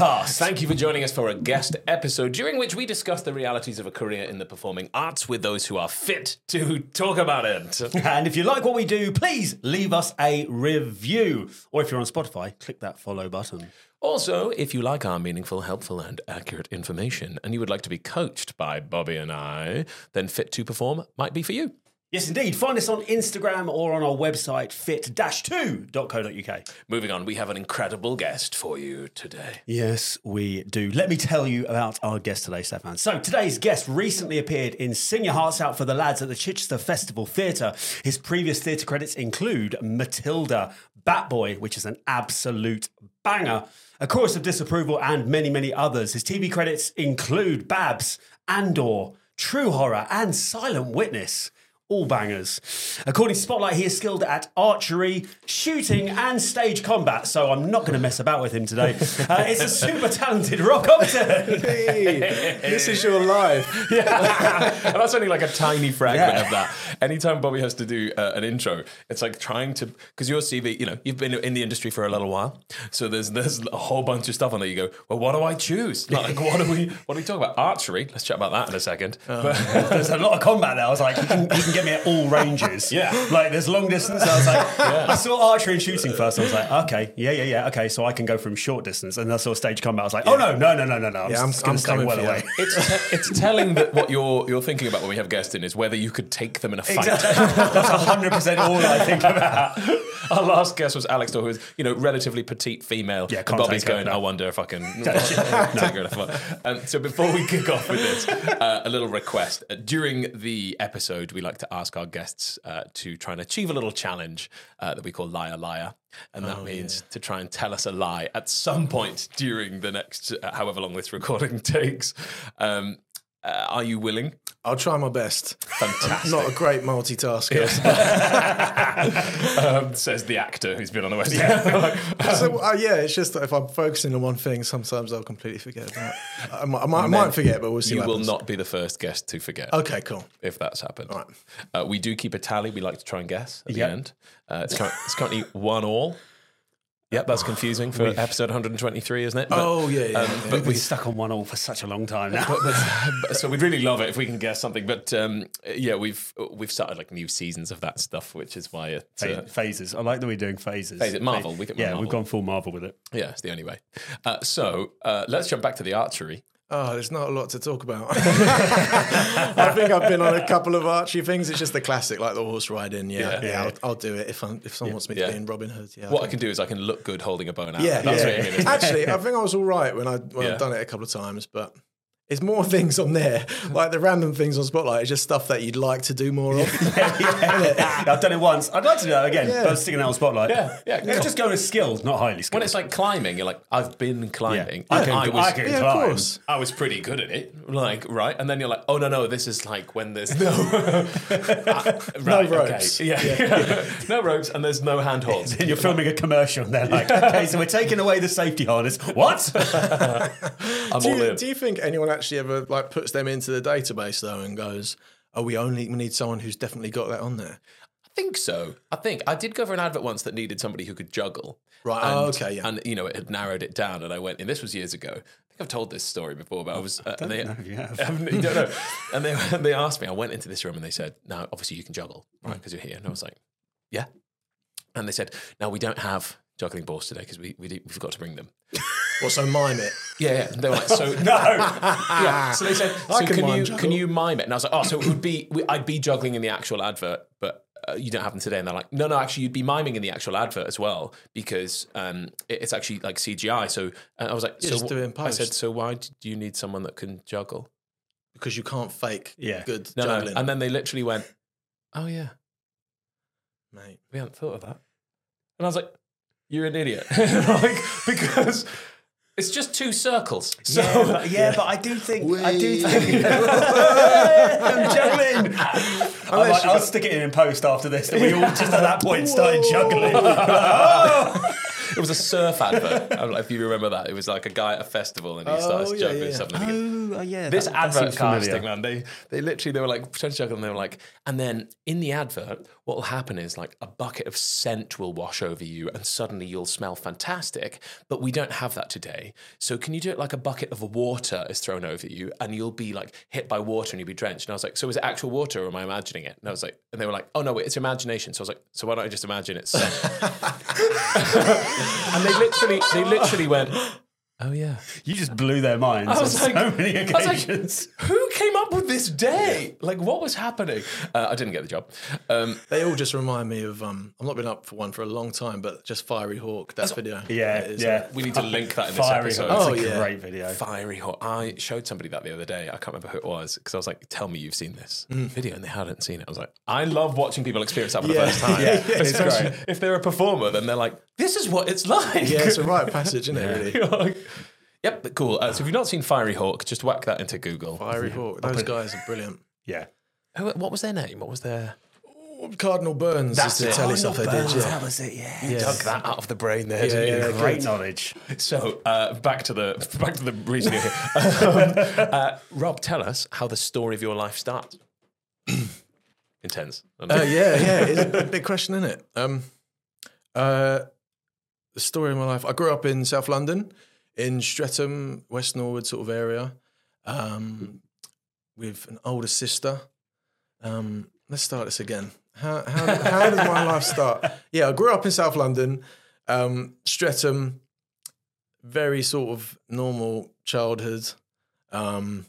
podcast. Thank you for joining us for a guest episode during which we discuss the realities of a career in the performing arts with those who are fit to talk about it. And if you like what we do, please leave us a review. Or if you're on Spotify, click that follow button. Also, if you like our meaningful, helpful, and accurate information and you would like to be coached by Bobby and I, then Fit2 Perform might be for you. Yes, indeed. Find us on Instagram or on our website, fit-2.co.uk. Moving on, we have an incredible guest for you today. Yes, we do. Let me tell you about our guest today, Steffan. So, today's guest recently appeared in Sing Your Hearts Out for the Lads at the Chichester Festival Theatre. His previous theatre credits include Matilda, Bat Boy, which is an absolute banger, A Chorus of Disapproval, and many, many others. His TV credits include Babs, Andor, True Horror, and Silent Witness all bangers. According to Spotlight, he is skilled at archery, shooting, and stage combat. So I'm not going to mess about with him today. Uh, it's a super talented Rob Compton. this is your life. and that's only like a tiny fragment Yeah. of that. Anytime Bobby has to do uh, an intro, it's like trying to because your CV, you know, you've been in the industry for a little while, so there's there's a whole bunch of stuff on there. You go, well, what do I choose? Like, what do we what do we talk about? Archery. Let's chat about that in a second. But, There's a lot of combat there. I was like, you can, you can get me at all ranges. Yeah. Like there's long distance. I was like, I saw archery and shooting first. I was like, okay, yeah, yeah, yeah. Okay, so I can go from short distance. And I saw stage combat. I was like, oh no, no, no, no, no, no. I'm, Yeah, I'm- just going I'm stay coming well away. it's te- it's telling that what you're you're thinking about when we have guests in is whether you could take them in a fight. That's 100% all I think about. Our last guest was Alex Dor, who is, you know, relatively petite female. Yeah, and can't Bobby's take her, going, no. I wonder if I can take her in a fight. Um, so before we kick off with this, uh, a little request. Uh, during the episode, we like to ask our guests uh, to try and achieve a little challenge uh, that we call Liar Liar. And that means to try and tell us a lie at some point during the next, uh, however long this recording takes. Um, uh, are you willing? I'll try my best. Fantastic. Not a great multitasker. um, says the actor who's been on the West End. So, uh, yeah, it's just that if I'm focusing on one thing, sometimes I'll completely forget about. it. I might, I might, I might forget, but we'll see. You will not be the first guest to forget. Okay, cool. if that's happened. Right. Uh, we do keep a tally. We like to try and guess at Yep. the end. Uh, it's currently one all. Yep, that's confusing for episode 123, isn't it? But- Oh yeah, yeah. um, yeah. but We've we stuck on one all for such a long time now. but, but- so we'd really love it if we can guess something. But um, yeah, we've we've started like new seasons of that stuff, which is why it. Uh, phases. I like that we're doing phases. Phase- Marvel, we yeah, Marvel. we've gone full Marvel with it. yeah, it's the only way. Uh, so uh, let's jump back to the archery. Oh, there's not a lot to talk about. I think I've been on a couple of archery things. It's just the classic, like the horse riding. Yeah, Yeah. yeah, I'll, I'll do it if I'm, if someone wants me to be in Robin Hood. Yeah, What I I'll can do is I can look good holding a bow and arrow. Yeah, that's yeah. what I mean. Actually, I think I was all right when I when Yeah. I've done it a couple of times, but it's more things on there, like the random things on Spotlight. It's just stuff that you'd like to do more of. yeah, I've done it once. I'd like to do that again, Yeah. but sticking out on spotlight. Yeah, yeah, It's cool. just going as skilled, not highly skilled. When it's like climbing, you're like, I've been climbing. I And can- was, I can Yeah, of course. I was pretty good at it, like right, and then you're like, oh no no, this is like when there's no ah, right, ropes. okay. yeah, no ropes, and there's no handholds. Then you're filming a commercial and they're like, okay, so we're taking away the safety harness. What? I'm do, all you, in. do you think anyone actually ever like puts them into the database though and goes, "Oh, we only we need someone who's definitely got that on there"? I think so. I think I did go for an advert once that needed somebody who could juggle. Right, And, oh, okay, yeah. And you know, it had narrowed it down, and I went. And this was years ago. I think I've told this story before, but I was. Uh, and they, know if you have. Um, you don't know. And they they asked me. I went into this room and they said, "Now, obviously, you can juggle, right? Because you're here." And I was like, "Yeah." And they said, "Now we don't have juggling balls today because we we, we forgot to bring them." Well, so mime it. Yeah, yeah. They were like, "So no. yeah. So they said, I so can can, you juggle. can you mime it? And I was like, oh, so it would be we- I'd be juggling in the actual advert, but uh, you don't have them today. And they're like, no, no, actually, you'd be miming in the actual advert as well because um, it- it's actually like CGI. So and I was like, so just do it I said, so why do you need someone that can juggle? because you can't fake Yeah. good No, no. And then they literally went, oh yeah, mate. we hadn't thought of that. And I was like, you're an idiot, like because. It's just two circles. So yeah, but, yeah, but I do think I do think I'm juggling. I Unless you will got- stick it in in post after this. That we all just at that point started juggling. Oh! it was a surf advert. I don't know if you remember that. It was like a guy at a festival and he Oh, starts yeah, jumping yeah. something. Oh, uh, yeah. This that- that advert seems familiar. casting, man, they they literally they were like trying to juggle and they were like, and then in the advert, what will happen is like a bucket of scent will wash over you and suddenly you'll smell fantastic. But we don't have that today. So can you do it like a bucket of water is thrown over you and you'll be like hit by water and you'll be drenched? And I was like, so is it actual water or am I imagining it? And I was like, and they were like, oh no, wait, it's imagination. So I was like, so why don't I just imagine it's scent? and they literally they literally went, oh yeah. You just blew their minds I on was so like- many I was like, occasions. Who came up with this day? Like, what was happening? Uh, I didn't get the job. Um, They all just remind me of. Um, I've not been up for one for a long time, but just Fiery Hawk. That video. yeah, It is, yeah. we need to link that in this Fiery episode. Hawk. Oh, It's a yeah. great video. Fiery Hawk. I showed somebody that the other day. I can't remember who it was because I was like, "Tell me you've seen this video," and they hadn't seen it. I was like, "I love watching people experience that for the first time, Yeah, it's especially great. if they're a performer. Then they're like, "This is what it's like." Yeah, it's a right passage, isn't it? Really. You're like, yep, but cool. Uh, so if you've not seen Fiery Hawk, just whack that into Google. Fiery Hawk. Those guys are brilliant. Yeah. Who, what was their name? What was their? Cardinal Burns That's is the it. telly stuff they did. Yeah. That was it, yeah. Yeah. Dug that out of the brain there. Yeah, didn't yeah, Great good. knowledge. So uh, back to the back to the reason you're here. Um, uh, Rob, tell us how the story of your life starts. Intense. Uh, yeah, yeah, it's a big question, isn't it? Um, uh, the story of my life. I grew up in South London, in Streatham, West Norwood sort of area, um, with an older sister. Um, let's start this again. How how, how did my life start? Yeah, I grew up in South London, um, Streatham. Very sort of normal childhood. Um,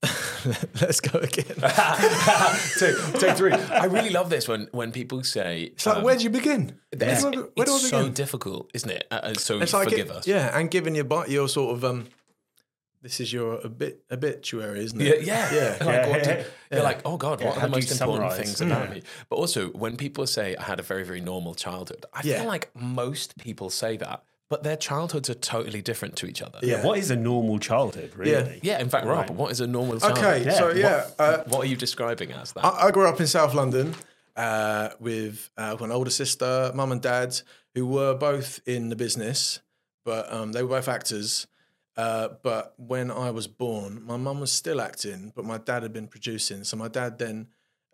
let's go again. take, take three. I really love this when when people say It's like, um, where'd you begin? it's, Where, do- where do I begin? so difficult, isn't it? Uh, uh, so It's like forgive it- us. yeah, and given your but your sort of um, this is your obit obituary, isn't Yeah, it? yeah, yeah. Like, what do- Yeah. You're like, oh god, what how are the most important summarise? things about me? But also, when people say I had a very, very normal childhood, I Yeah. feel like most people say that, but their childhoods are totally different to each other. Yeah. What is a normal childhood, really? Yeah, yeah in fact, Rob, Right. what is a normal childhood? Okay, Yeah, so what- yeah, uh, What are you describing as that? I, I grew up in South London uh, with uh, an older sister, mum and dad, who were both in the business, but um, they were both actors. Uh, but when I was born, my mum was still acting, but my dad had been producing. So my dad then,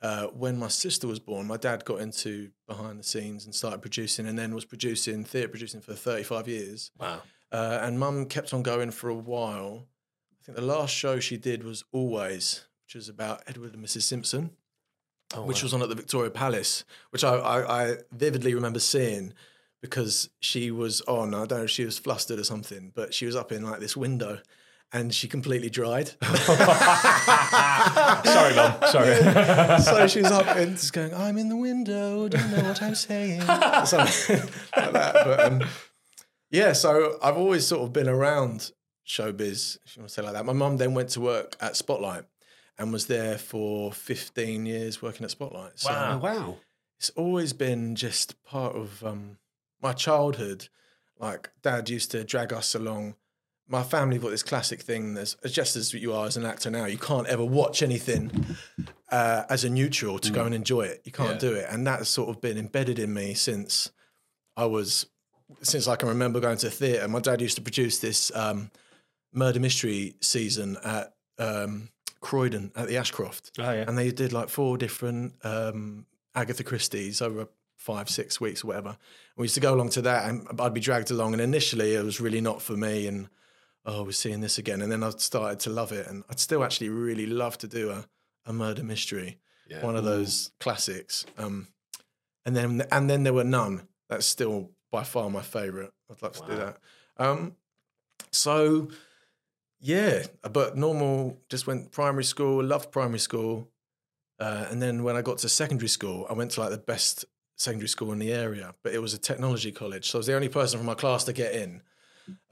uh, when my sister was born, my dad got into behind the scenes and started producing, and then was producing theatre producing for 35 years. wow. Uh, and mum kept on going for a while. I think the last show she did was Always, which was about Edward and Mrs. Simpson, which was on at the Victoria Palace, which I, I, I vividly remember seeing because she was on. I don't know if she was flustered or something, but she was up in like this window and she completely dried. Sorry, Mum. Sorry. so she's up and just going, I'm in the window, don't know what I'm saying. Something like that. But um, yeah, so I've always sort of been around showbiz, if you want to say like that. My mum then went to work at Spotlight and was there for 15 years working at Spotlight. So Oh, wow. it's always been just part of um, my childhood. Like dad used to drag us along. My family got this classic thing. There's just as you are as an actor now, you can't ever watch anything uh, as a neutral to go and enjoy it. You can't Yeah. do it, and that's sort of been embedded in me since I was since I can remember going to theatre. My dad used to produce this um, murder mystery season at um, Croydon at the Ashcroft. Oh, yeah. And they did like four different um, Agatha Christie's over five, six weeks or whatever. And we used to go along to that and I'd be dragged along. And initially it was really not for me. And oh, we're seeing this again. And then I started to love it. And I'd still actually really love to do a, a murder mystery, Yeah. one of those classics. Um, and then and then there were none. That's still by far my favourite. I'd love to do that. Um, so yeah, but normal. Just went primary school. Loved primary school, uh, and then when I got to secondary school, I went to like the best secondary school in the area. But it was a technology college, so I was the only person from my class to get in.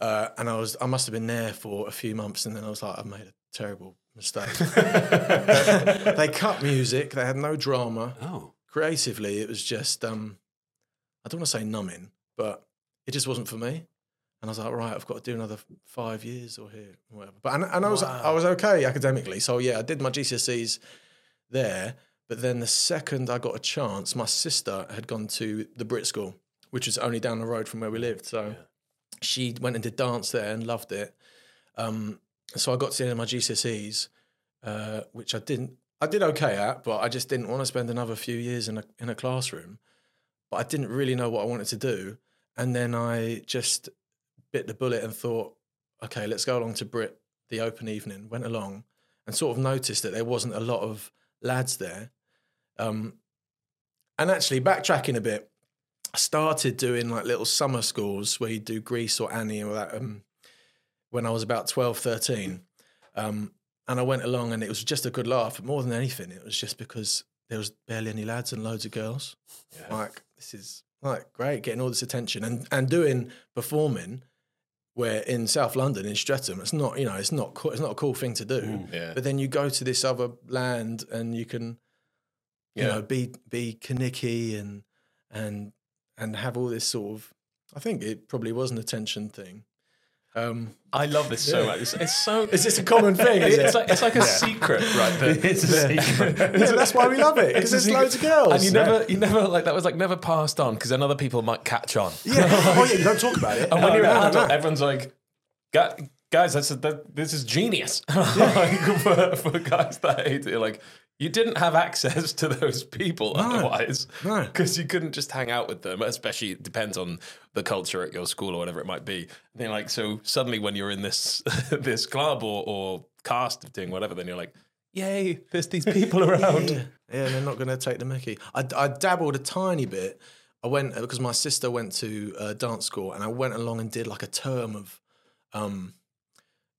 Uh, and I was I must have been there for a few months, and then I was like, I've made a terrible mistake. they cut music. They had no drama Oh. creatively, it was just um, I don't want to say numbing, but it just wasn't for me. And I was like, right, I've got to do another five years or here, or whatever. But and, and I was I was okay academically, so yeah, I did my GCSEs there. But then the second I got a chance, my sister had gone to the Brit School, which was only down the road from where we lived. So she went did dance there and loved it. Um, so I got to the end of my GCSEs, uh, which I didn't. I did okay at, but I just didn't want to spend another few years in a in a classroom. But I didn't really know what I wanted to do, and then I just bit the bullet and thought, okay, let's go along to Brit the open evening. Went along and sort of noticed that there wasn't a lot of lads there. Um, and actually, backtracking a bit, I started doing like little summer schools where you do Grease or Annie or that um, when I was about 12, 13. Um, and I went along and it was just a good laugh. But more than anything, it was just because there was barely any lads and loads of girls. Like, this is like great, getting all this attention and, and doing performing where in South London, in Streatham, it's not, you know, it's not cool, it's not a cool thing to do. Yeah. But then you go to this other land and you can, you Yeah. know, be be Kaniki and and and have all this sort of. I think it probably was an attention thing. Um, I love this so much. It's, it's so. is this a common thing? Is It's it? like it's like a secret, right? that- It's a secret. yeah, that's why we love it because It's a there's loads of girls. and you never, you never like that was like never passed on because then other people might catch on. yeah. Oh yeah, you don't talk about it. And when you're no, an adult, no. everyone's like, "Gu- guys, that's a, that, this is genius. like, for, for guys that age, you're like, you didn't have access to those people otherwise. no. Because you couldn't just hang out with them, especially it depends on the culture at your school or whatever it might be. And they're like, so suddenly when you're in this this club or, or cast of doing whatever, then you're like, yay, there's these people around. Yeah, yeah, they're not going to take the Mickey. I, I dabbled a tiny bit. I went because my sister went to uh, dance school, and I went along and did like a term of, um,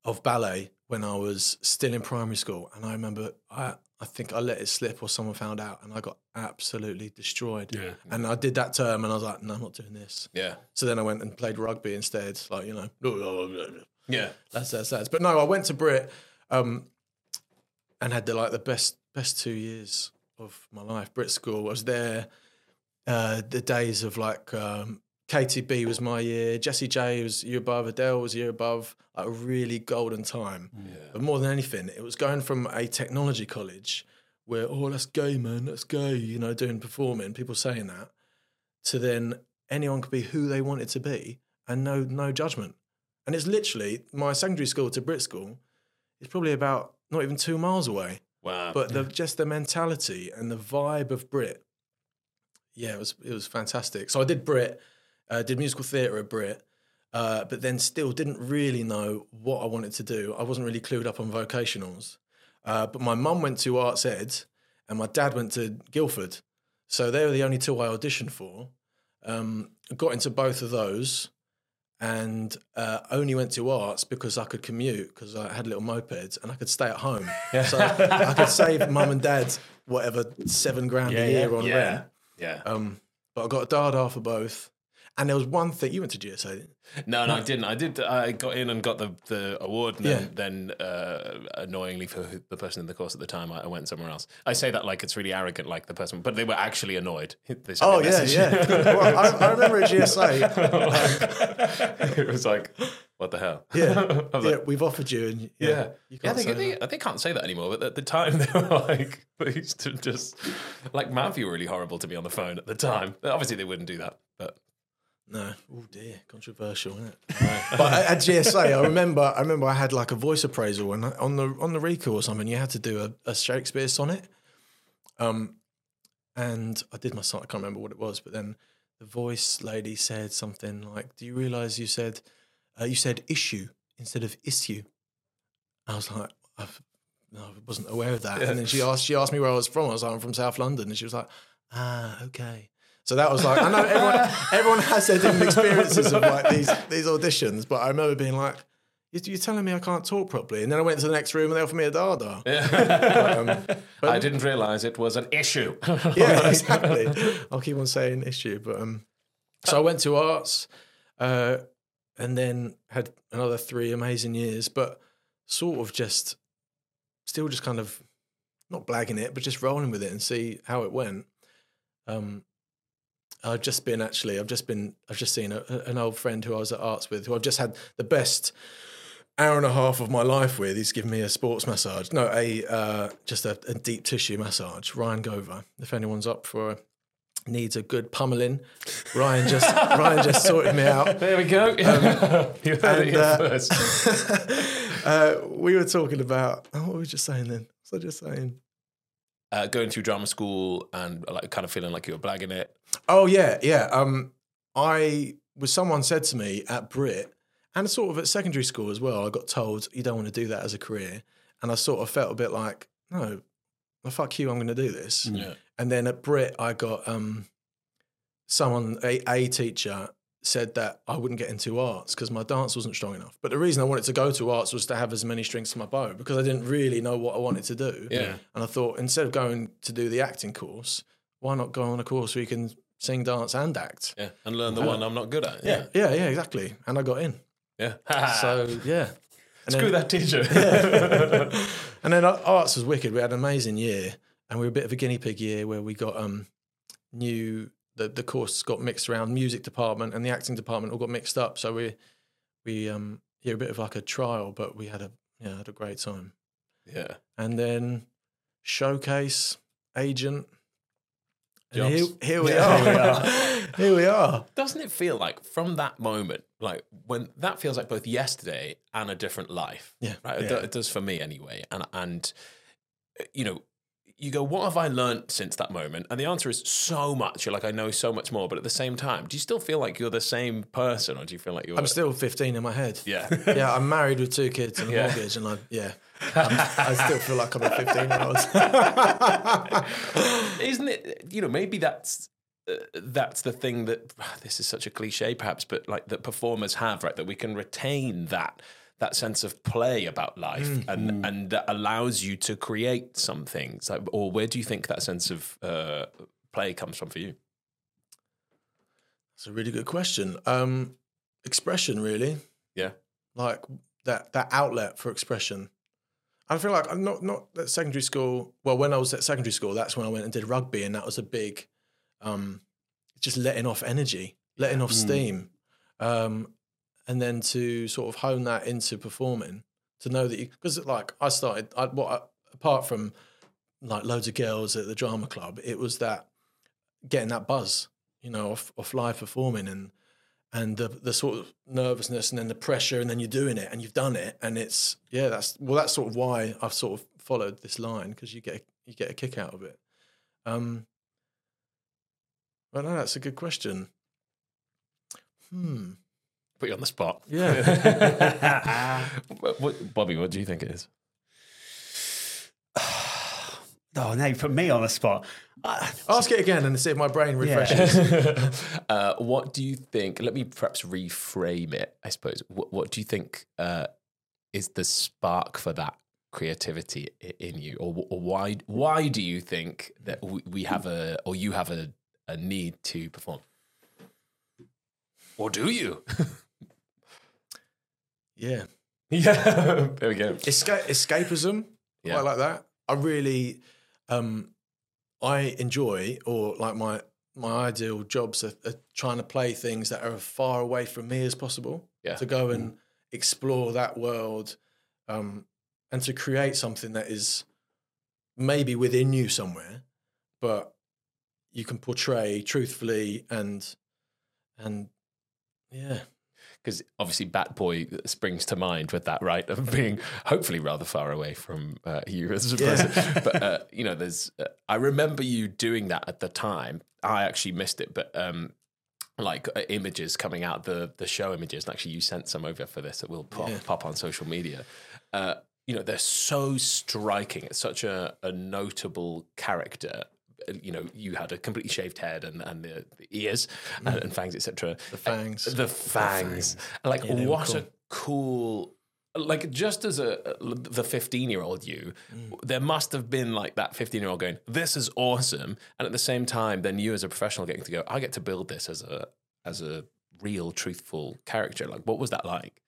of ballet when I was still in primary school. And I remember I I think I let it slip, or someone found out, and I got absolutely destroyed. Yeah. And I did that term, and I was like, no, I'm not doing this. Yeah. So then I went and played rugby instead. Like you know, Yeah. that's that's that's. But no, I went to Brit, um, and had the like the best best two years of my life. Brit school. I was there. Uh, the days of like um, Katy B was my year. Jessie J was year above. Adele was year above. Like a really golden time. But more than anything, it was going from a technology college where oh let's go man, let's go. You know, doing performing, people saying that, to then anyone could be who they wanted to be and no no judgment. And it's literally my secondary school to Brit school is probably about not even two miles away. Wow. But the, just the mentality and the vibe of Brit, yeah, it was it was fantastic. So I did Brit, uh, did musical theatre at Brit, uh, but then still didn't really know what I wanted to do. I wasn't really clued up on vocationals. Uh, but my mum went to Arts Ed, and my dad went to Guildford, so they were the only two I auditioned for. Um, got into both of those, and uh, only went to arts because I could commute because I had little mopeds and I could stay at home. So I could save mum and dad whatever seven grand Yeah, a year yeah. on yeah. rent. Yeah. Um, but I got a DaDA for both. And there was one thing you went to GSA. No, no, I didn't. I did. I got in and got the, the award, and Yeah. then, then uh, annoyingly for the person in the course at the time, I, I went somewhere else. I say that like it's really arrogant, like the person, but they were actually annoyed. Oh yeah, yeah. well, I, I remember at GSA. it was like, what the hell? Yeah, yeah, like, we've offered you, and yeah, yeah, you yeah. can't They, they, they can't say that anymore. But at the time, they were like, they used to just like Matthew were really horrible to me on the phone at the time. Obviously, they wouldn't do that, but No, oh dear, controversial, isn't it? but at, GSA, I remember, I remember I had like a voice appraisal, and on the on the recall or something, you had to do a, a Shakespeare sonnet. Um, and I did my sonnet. I can't remember what it was, but then the voice lady said something like, "Do you realise you said uh, you said issue instead of issue?" I was like, I've, "No, I wasn't aware of that." And then she asked, she asked me where I was from. I was like, "I'm from South London," and she was like, "Ah, okay." So that was like, I know everyone, everyone has their different experiences of like these these auditions, but I remember being like, "You- "You're telling me I can't talk properly," and then I went to the next room and they offered me a DaDA. I didn't realize it was an issue. yeah, exactly. I'll keep on saying issue, but um, so I went to arts, uh, and then had another three amazing years, but sort of just, still just kind of, not blagging it, but just rolling with it and see how it went. Um, I've just been actually, I've just been, I've just seen a, an old friend who I was at arts with, who I've just had the best hour and a half of my life with. He's given me a sports massage, no, a uh, just a, a deep tissue massage. Ryan Gover, if anyone's up for a, needs a good pummeling. Ryan just Ryan just sorted me out. There we go. you heard it and, here uh, first. Uh, we were talking about oh, what were we just saying then? What was I just saying? Uh, going through drama school and like kind of feeling like you were blagging it. Oh yeah, yeah. Um, I was someone said to me at Brit and sort of at secondary school as well. I got told you don't want to do that as a career, and I sort of felt a bit like no, well, fuck you, I'm going to do this. Yeah. And then at Brit, I got um, someone a, a teacher said that I wouldn't get into arts because my dance wasn't strong enough. But the reason I wanted to go to arts was to have as many strings to my bow because I didn't really know what I wanted to do. Yeah. And I thought instead of going to do the acting course, why not go on a course where you can sing, dance, and act? Yeah. And learn the one I'm not good at. Yeah. Yeah, yeah, exactly. And I got in. Yeah. So yeah. And Screw then, that teacher. and then uh, arts was wicked. We had an amazing year, and we were a bit of a guinea pig year where we got um new the the course got mixed around music department and the acting department all got mixed up. So we we um yeah a bit of like a trial, but we had a yeah had a great time. yeah. And then showcase agent. And here, here we Yeah, are. here we are. here we are. Doesn't it feel like from that moment, like when that feels like both yesterday and a different life? Yeah. Right. It, Yeah. do- it does for me anyway. And and you know, you go, what have I learned since that moment? And the answer is so much. You're like, I know so much more. But at the same time, do you still feel like you're the same person, or do you feel like you're? I'm still 15 in my head. yeah. yeah, I'm married with two kids and a Yeah. mortgage, and I yeah, I'm, I still feel like I'm a 15 year old. Isn't it? You know, maybe that's. Uh, that's the thing that this is such a cliche perhaps but like that performers have right that we can retain that that sense of play about life and and that allows you to create some things like or where do you think that sense of uh, play comes from for you That's a really good question. Um, expression, really, yeah like that that outlet for expression. I feel like I'm not not at secondary school. Well, when I was at secondary school, that's when I went and did rugby, and that was a big, um, just letting off energy, letting off steam, um, and then to sort of hone that into performing. To know that you, because like I started, I, what I, apart from like loads of girls at the drama club, it was that getting that buzz, you know, off, off live performing and and the the sort of nervousness and then the pressure and then you're doing it and you've done it and it's yeah that's well that's sort of why I've sort of followed this line because you get a, you get a kick out of it. Um, but no, that's a good question. Hmm. put you on the spot Yeah. bobby what do you think it is Oh, now you put me on the spot. Uh, Ask it again and see if my brain Yeah. refreshes. uh, what do you think let me perhaps reframe it i suppose what, what do you think uh, is the spark for that creativity in you or, or why why do you think that we, we have a or you have a, a need to perform or do you Yeah. yeah there we go Esca- escapism, Yeah. quite like that. I really, um, I enjoy or like my my ideal jobs are, are trying to play things that are as far away from me as possible. Yeah. To go and explore that world, um, and to create something that is maybe within you somewhere, but you can portray truthfully and and yeah. Because obviously Bat Boy springs to mind with that, right? Of being hopefully rather far away from uh, you as a person. But uh, you know, there's. Uh, I remember you doing that at the time. I actually missed it, but um, like uh, images coming out the the show images, and actually you sent some over for this that will pop Yeah. pop on social media. Uh, you know, they're so striking. It's such a, a notable character. Uh, You know, you had a completely shaved head and, and the, the ears and, and fangs, etc. The fangs. The fangs. Like, Yeah, they were what a cool. Like, just as a the fifteen year old you, Mm. there must have been like that fifteen year old going, "This is awesome," and at the same time, then you as a professional getting to go, "I get to build this as a as a real, truthful character." Like, what was that like?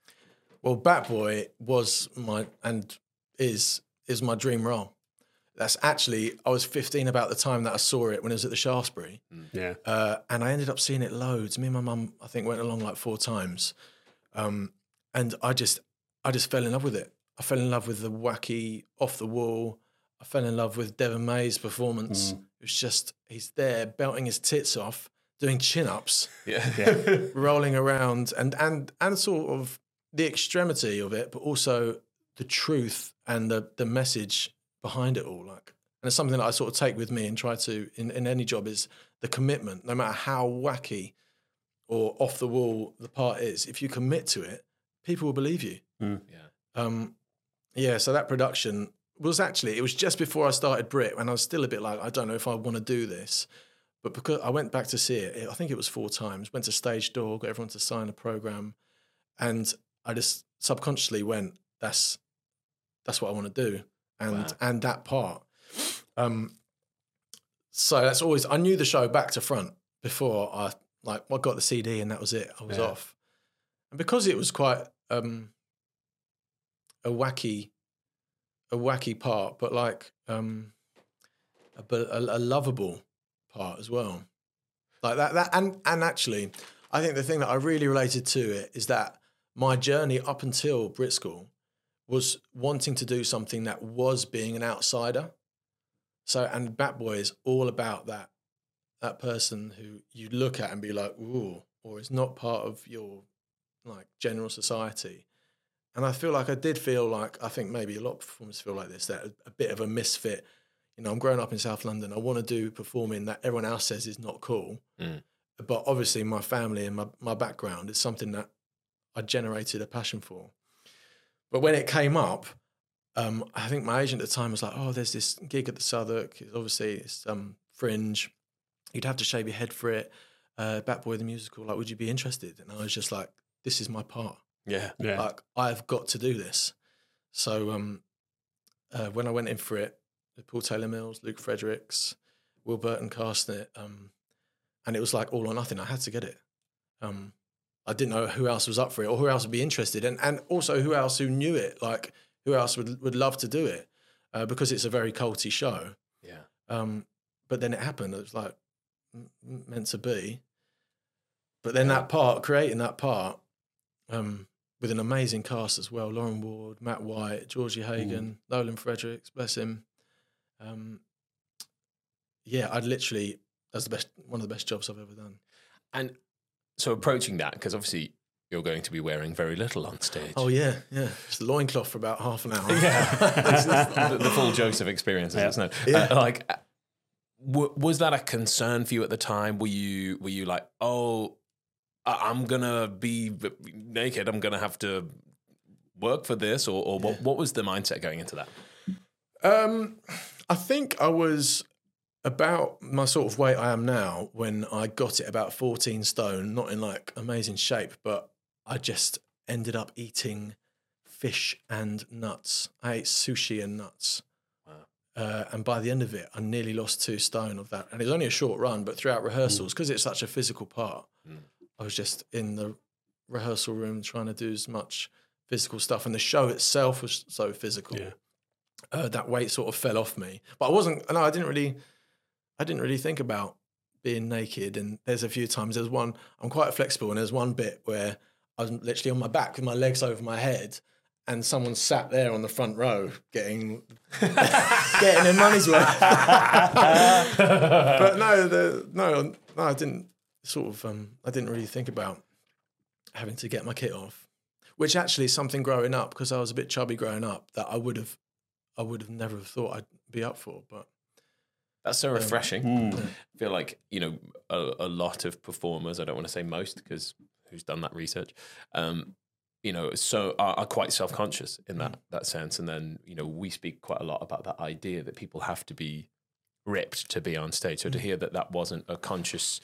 Well, Batboy was my and is is my dream role. That's actually I was 15 about the time that I saw it when it was at the Shaftesbury, yeah. uh, and I ended up seeing it loads. Me and my mum, I think, went along like four times, um, and I just I just fell in love with it. I fell in love with the wacky, off the wall, I fell in love with Deven May's performance. Mm. It was just he's there belting his tits off, doing chin ups, Yeah. rolling around, and and and sort of the extremity of it, but also the truth and the the message behind it all. Like, and it's something that I sort of take with me and try to in, in any job is the commitment. No matter how wacky or off the wall the part is, if you commit to it, people will believe you. yeah. Um, yeah, so that production was actually it was just before I started Brit, and I was still a bit like I don't know if I want to do this, but because I went back to see it, I think it was four times. Went to stage door, got everyone to sign a program, and I just subconsciously went, "That's that's what I want to do," and Wow. and that part. Um, so that's always I knew the show back to front before I like I got the CD and that was it. I was Yeah. off, and because it was quite um, a wacky, a wacky part, but like um, a, a, a lovable part as well. Like that, that, and and actually, I think the thing that I really related to it is that my journey up until Brit School was wanting to do something that was being an outsider. So, and Bat Boy is all about that that person who you look at and be like, ooh, or is not part of your like general society. And I feel like I did feel like I think maybe a lot of performers feel like this, that a, bit of a misfit. You know, I'm growing up in South London. I want to do performing that everyone else says is not cool. Mm. But obviously my family and my, my background is something that I generated a passion for. But when it came up, um, I think my agent at the time was like, "Oh, there's this gig at the Southwark. It's obviously, it's um, fringe. You'd have to shave your head for it. Uh, Bat Boy the musical. Like, would you be interested?" And I was just like, "This is my part. Yeah. Yeah. Like, I've got to do this." So um, uh, when I went in for it, with Paul Taylor Mills, Luke Fredericks, Will Burton casting it, um, and it was like all or nothing. I had to get it. Um, I didn't know who else was up for it or who else would be interested, and and also who else who knew it. Like who else would would love to do it uh, because it's a very culty show. Yeah. Um, but then it happened. It was like meant to be. But then that part, creating that part, um, with an amazing cast as well: Lauren Ward, Matt White, Georgie Hagan, Nolan Fredericks, bless him. Um, yeah, I'd literally that's the best one of the best jobs I've ever done. And so approaching that, because obviously you're going to be wearing very little on stage. Oh yeah, yeah, It's a loincloth for about half an hour. the, the full Joseph experience, as it's known. Yeah. Uh, like, uh, w- was that a concern for you at the time? Were you were you like, oh, I- I'm gonna be naked. I'm gonna have to work for this, or, or what? What was the mindset going into that? Um, I think I was about my sort of weight I am now when I got it about 14 stone, not in like amazing shape, but I just ended up eating fish and nuts. I ate sushi and nuts. Wow. Uh, and by the end of it, I nearly lost two stone of that. And it was only a short run, but throughout rehearsals, because it's such a physical part, Mm. I was just in the rehearsal room trying to do as much physical stuff. And the show itself was so physical Yeah. uh, that weight sort of fell off me. But I wasn't. No, I didn't really. I didn't really think about being naked. And there's a few times. There's one. I'm quite flexible, and there's one bit where I was literally on my back with my legs over my head, and someone sat there on the front row getting getting their money's worth. but no, the no, no, I didn't. Sort of. Um, I didn't really think about having to get my kit off, which actually is something growing up because I was a bit chubby growing up that I would have, I would have never have thought I'd be up for. But That's so refreshing. Mm. I feel like you know a, a lot of performers. I don't want to say most because who's done that research? Um, you know, so are, are quite self conscious in that that sense. And then you know we speak quite a lot about that idea that people have to be ripped to be on stage. So to hear that that wasn't a conscious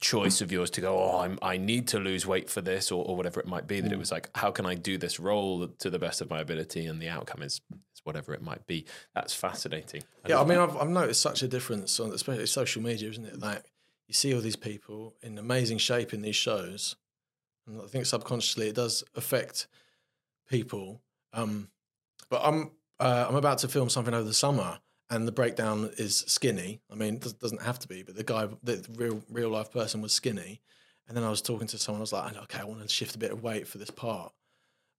choice of yours to go, oh, I'm, I need to lose weight for this or, or whatever it might be, that it was like, how can I do this role to the best of my ability? And the outcome is whatever it might be. That's fascinating. yeah, I mean, I've, I've noticed such a difference on especially social media, isn't it? Like you see all these people in amazing shape in these shows, and I think subconsciously it does affect people. Um, but I'm uh, I'm about to film something over the summer, and the breakdown is skinny. I mean, it does- doesn't have to be, but the guy, the real real life person, was skinny. And then I was talking to someone. I was like, okay, I want to shift a bit of weight for this part.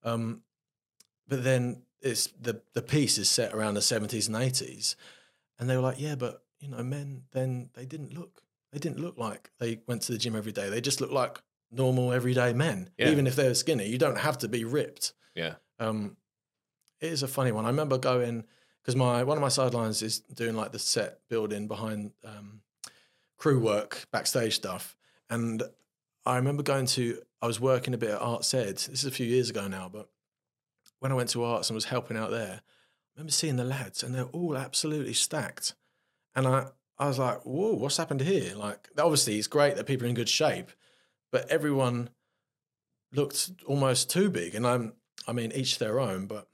Um, but then it's the the piece is set around the seventies and eighties, and they were like, yeah, but you know, men then they didn't look they didn't look like they went to the gym every day. They just looked like normal everyday men, Yeah. even if they were skinny. You don't have to be ripped. Yeah. Um, it is a funny one. I remember going because my one of my sidelines is doing like the set building behind um, crew work, backstage stuff, and I remember going to. I was working a bit at Arts Ed. This is a few years ago now, but when I went to Arts and was helping out there, I remember seeing the lads, and they're all absolutely stacked, and I. I was like, "Whoa, what's happened here?" Like, obviously, it's great that people are in good shape, but everyone looked almost too big. And I'm, I mean, each their own. But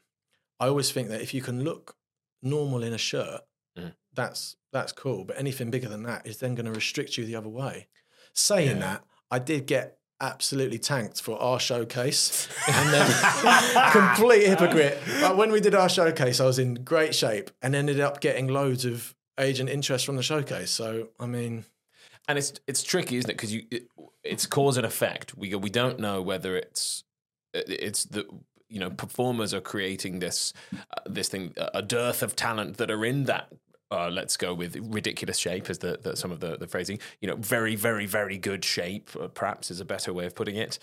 I always think that if you can look normal in a shirt, Mm. that's that's cool. But anything bigger than that is then going to restrict you the other way. Saying that, I did get absolutely tanked for our showcase, and then complete hypocrite. But when we did our showcase, I was in great shape and ended up getting loads of agent interest from the showcase. So I mean, and it's it's tricky, isn't it? Because you it, it's cause and effect. We we don't know whether it's it's the you know performers are creating this uh, this thing a dearth of talent that are in that. Uh, let's go with ridiculous shape as the, the some of the, the phrasing. You know, very very very good shape. Uh, perhaps is a better way of putting it.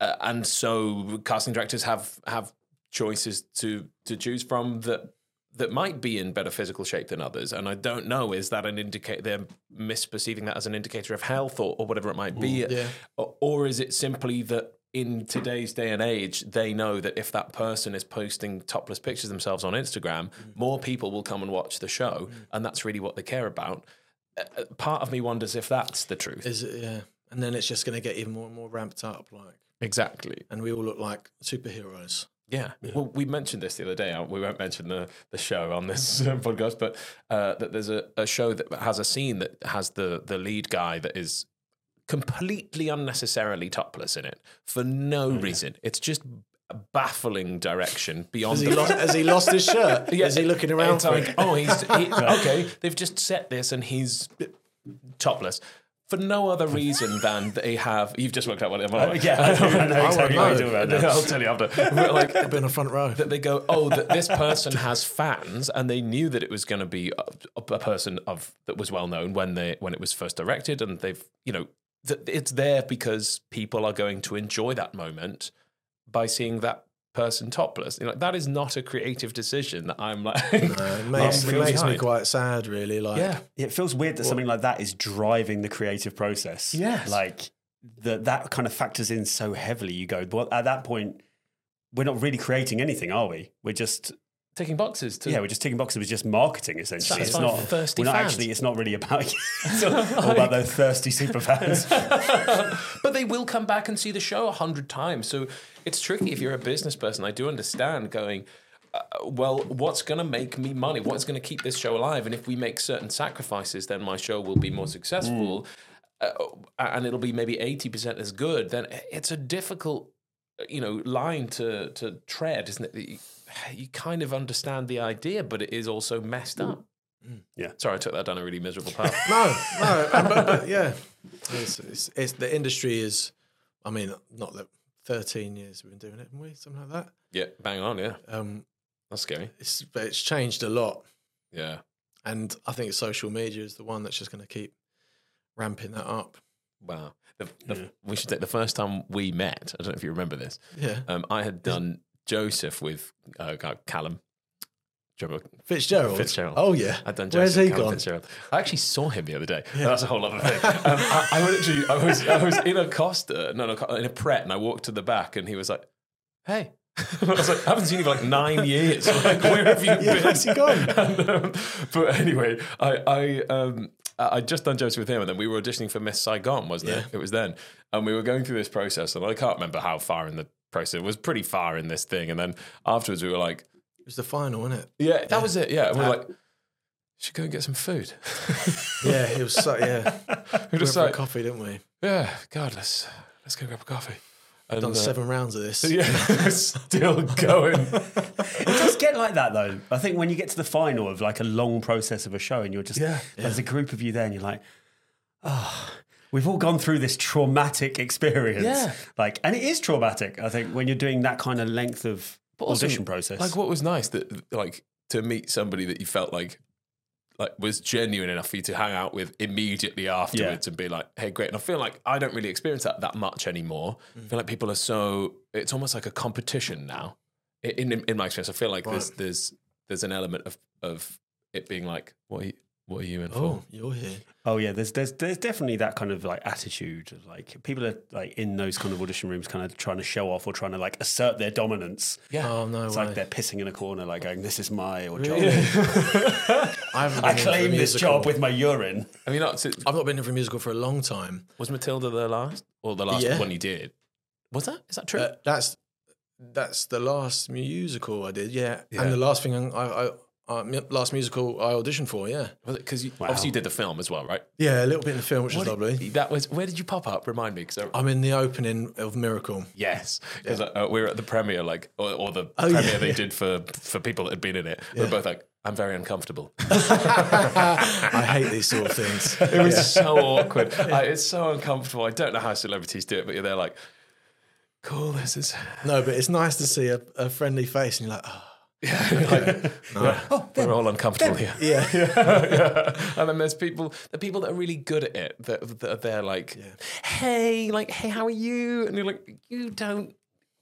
Uh, and so casting directors have have choices to to choose from that that might be in better physical shape than others. And I don't know, is that an indicator, they're misperceiving that as an indicator of health or, or whatever it might be? yeah. Or, or is it simply that in today's day and age, they know that if that person is posting topless pictures themselves on Instagram, more people will come and watch the show. And that's really what they care about. Uh, uh, Part of me wonders if that's the truth. is it? Yeah, and then it's just going to get even more and more ramped up. Like, Exactly. and we all look like superheroes. Yeah. Well, we mentioned this the other day. uh, We won't mention the, the show on this uh, podcast, but uh, that there's a, a show that has a scene that has the the lead guy that is completely unnecessarily topless in it for no oh, reason. It's just a baffling direction beyond. Has he the- lost? has he lost his shirt? Yeah, is he looking around it's like, it? oh, he's he, okay. They've just set this, and he's topless. For no other reason than they have. You've just worked out what it was. Uh, yeah, I, do, I know exactly what you're about. I'll tell you after. But like, I've been a front row. that they go, oh, that this person has fans, and they knew that it was going to be a, a person of that was well known when they when it was first directed, and they've you know that it's there because people are going to enjoy that moment by seeing that person topless. You know, that is not a creative decision. That I'm like, Uh, it makes, it makes me quite sad, really. Like, yeah. It feels weird that something like that is driving the creative process. Yes. Like that that kind of factors in so heavily. You go, well, at that point, we're not really creating anything, are we? We're just ticking boxes. To, yeah, we're just ticking boxes. It's just marketing essentially. It's not thirsty We're not fans. actually. It's not really about. it's all, all about those thirsty super fans. but they will come back and see the show a hundred times. So it's tricky if you're a business person. I do understand going. Uh, well, what's going to make me money? What's going to keep this show alive? And if we make certain sacrifices, then my show will be more successful, uh, and it'll be maybe eighty percent as good. Then it's a difficult, you know, line to to tread, isn't it? That You, you kind of understand the idea, but it is also messed up. Yeah. Sorry, I took that down a really miserable path. No, no, but, but yeah, it's, it's, it's the industry is. I mean, not that thirteen years we've been doing it, haven't we? Something like that. yeah, bang on. Yeah, Um, that's scary. it's but it's changed a lot, Yeah. and I think social media is the one that's just going to keep ramping that up. Wow. The, the, We should take the first time we met. I don't know if you remember this. Yeah, Um, I had done Joseph with uh, Callum. Fitzgerald. Fitzgerald. Oh yeah. I'd done Where's he Callum gone? Fitzgerald. I actually saw him the other day. That's a whole other thing. Um, I, I actually, I was, I was in a Costa, no, no, in a Pret, and I walked to the back, and he was like, "Hey." I was like, I haven't seen you for like nine years. Like, where have you Yeah, been? where's he gone? And, um, but anyway, I I um I I'd just done Joseph with him, and then we were auditioning for Miss Saigon, wasn't it? It was then, and we were going through this process, and I can't remember how far in the process. It was pretty far in this thing, and then afterwards we were like, It was the final, wasn't it? "Yeah, that was it." Yeah, and we were like, "Should go and get some food." Yeah, it was. So, yeah, we we went just for a like, coffee, didn't we? "Yeah, God, let's let's go grab a coffee." And, Done uh, seven rounds of this. Yeah, still going. It does get like that though. I think when you get to the final of like a long process of a show, and you're just Yeah. there's a group of you there, and you're like, oh, we've all gone through this traumatic experience. Yeah. Like, and it is traumatic. I think when you're doing that kind of length of also, audition process. Like, what was nice that like to meet somebody that you felt like like was genuine enough for you to hang out with immediately afterwards and be like, hey, great. And I feel like I don't really experience that that much anymore. I feel mm. like people are so it's almost like a competition now. In in, in my experience, I feel like there's there's there's an element of of it being like, what are you, what are you in for? Oh, you're here. Oh yeah, there's there's there's definitely that kind of like attitude of like people are like in those kind of audition rooms, kind of trying to show off or trying to like assert their dominance. Yeah. Oh no It's way. like they're pissing in a corner, like going, "This is my or job. I I been in for a claim this job with my urine." I mean, not, I've not been in for a musical for a long time. was Matilda the last or the last Yeah. one you did? Was that is that true? Uh, that's that's the last musical I did. Yeah, Yeah. and the last thing I, I, I mu- last musical I auditioned for. Yeah, because obviously you did the film as well, right? yeah, a little bit in the film, which What was did- lovely. That was where did you pop up? Remind me, because I'm in the opening of Miracle. yes, because uh, we were at the premiere, like or, or the Oh, premiere yeah, they yeah. did for for people that had been in it. We're both like, I'm very uncomfortable. I hate these sort of things. It was so awkward. I, it's so uncomfortable. I don't know how celebrities do it, but you're there like, cool. This is No, but it's nice to see a, a friendly face, and you're like, oh, like, we're all uncomfortable here. yeah, yeah. And then there's people, the people that are really good at it, that, that are there like, hey, like, hey, how are you? And you're like, you don't,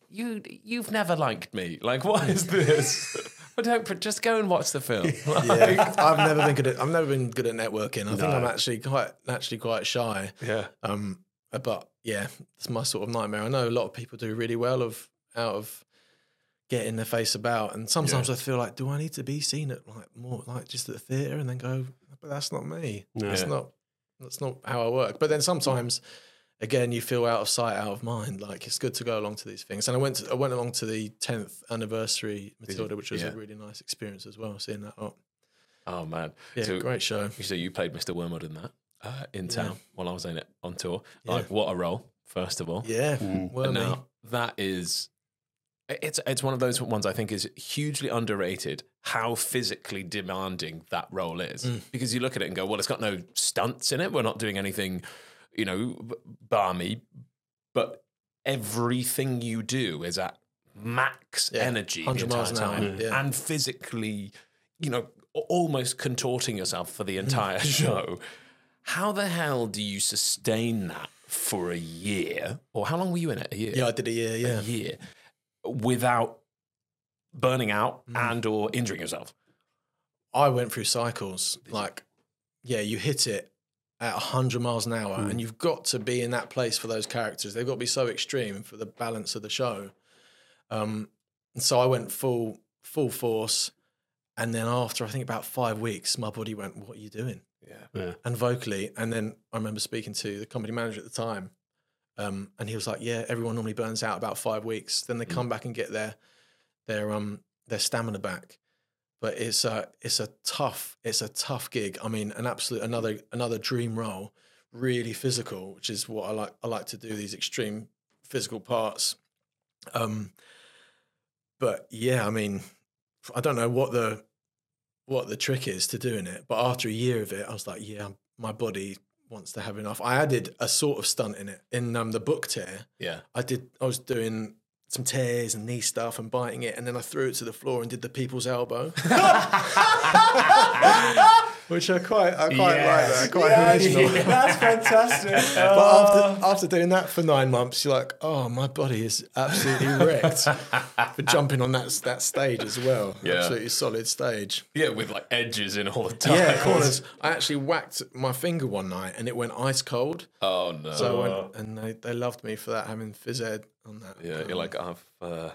you, you've never liked me. Like, what is this? But don't, but just go and watch the film. Like, yeah. I've never been good at. I've never been good at networking. I think I'm actually quite naturally quite shy. yeah. Um, but yeah, it's my sort of nightmare. I know a lot of people do really well of out of getting their face about, and sometimes I feel like, do I need to be seen at like more like just at the theatre and then go? But that's not me. That's Yeah. not. That's not how I work. But then sometimes, again, you feel out of sight, out of mind. Like it's good to go along to these things. And I went. To, I went along to the 10th anniversary Matilda, which was Yeah. a really nice experience as well. Seeing that up. Oh, man. Yeah, So- great show. So you played Mr. Wormwood in that uh, in town while I was in it on tour. Like, what a role, first of all. Yeah, And well, now that is it's it's one of those ones I think is hugely underrated how physically demanding that role is. Mm. because you look at it and go well it's got no stunts in it. We're not doing anything you know balmy but everything you do is at max Yeah, energy the 100 miles entire an hour, time. Yeah. and physically you know almost contorting yourself for the entire show. How the hell do you sustain that for a year? Or how long were you in it? A year? Yeah, I did a year. Yeah, a year without burning out Mm. and or injuring yourself. I went through cycles. Like, yeah, you hit it at 100 miles an hour, and you've got to be in that place for those characters. They've got to be so extreme for the balance of the show. Um, and so I went full full force, and then after I think about five weeks, my body went, "What are you doing?" Yeah. Yeah. And vocally, and then I remember speaking to the company manager at the time, um, and he was like, "Yeah, everyone normally burns out about five weeks. Then they come back and get their their um their stamina back." but it's a it's a tough it's a tough gig. I mean, an absolute another another dream role, really physical, which is what I like. I like to do these extreme physical parts. Um, but yeah, I mean, I don't know what the what the trick is to doing it, but after a year of it, I was like, yeah, my body wants to have enough. I added a sort of stunt in it in um, the book tear. Yeah. I did. I was doing some tears and knee stuff and biting it, and then I threw it to the floor and did the people's elbow, which I quite, I quite like that, quite original. That's fantastic. But after after doing that for nine months, you're like, oh, my body is absolutely wrecked for jumping on that that stage as well. Yeah. Absolutely solid stage. Yeah, with like edges in all the time. Yeah, corners. I actually whacked my finger one night and it went ice cold. Oh no. So I went, and they, they loved me for that, having phys ed on that. yeah, you're like I've uh,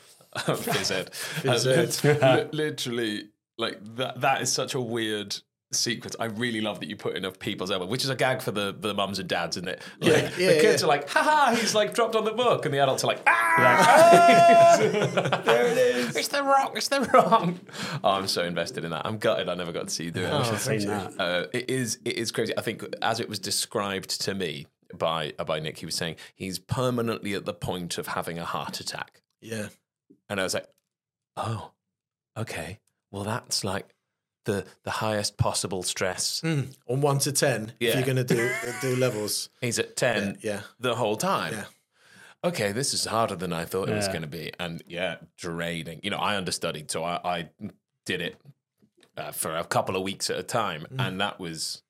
phys ed. Phys literally, like that. That is such a weird sequence. I really love that you put in of people's elbow, which is a gag for the the mums and dads, isn't it? Like, Yeah, the kids yeah. are like, "Ha ha!" He's like dropped on the book, and the adults are like, "Ah!" there it is. It's the wrong. It's the wrong. Oh, I'm so invested in that. I'm gutted. I never got to see you do it. I've seen that. Uh, it is it is crazy. I think as it was described to me by uh, by Nick, he was saying he's permanently at the point of having a heart attack, Yeah. and I was like, oh, okay. Well, that's like the the highest possible stress. Mm, on one to ten, if Yeah. you're going to do do levels. He's at ten Yeah. the whole time. Yeah. okay, this is harder than I thought it was going to be. And yeah, draining. You know, I understudied, so I, I did it uh, for a couple of weeks at a time, Mm. and that was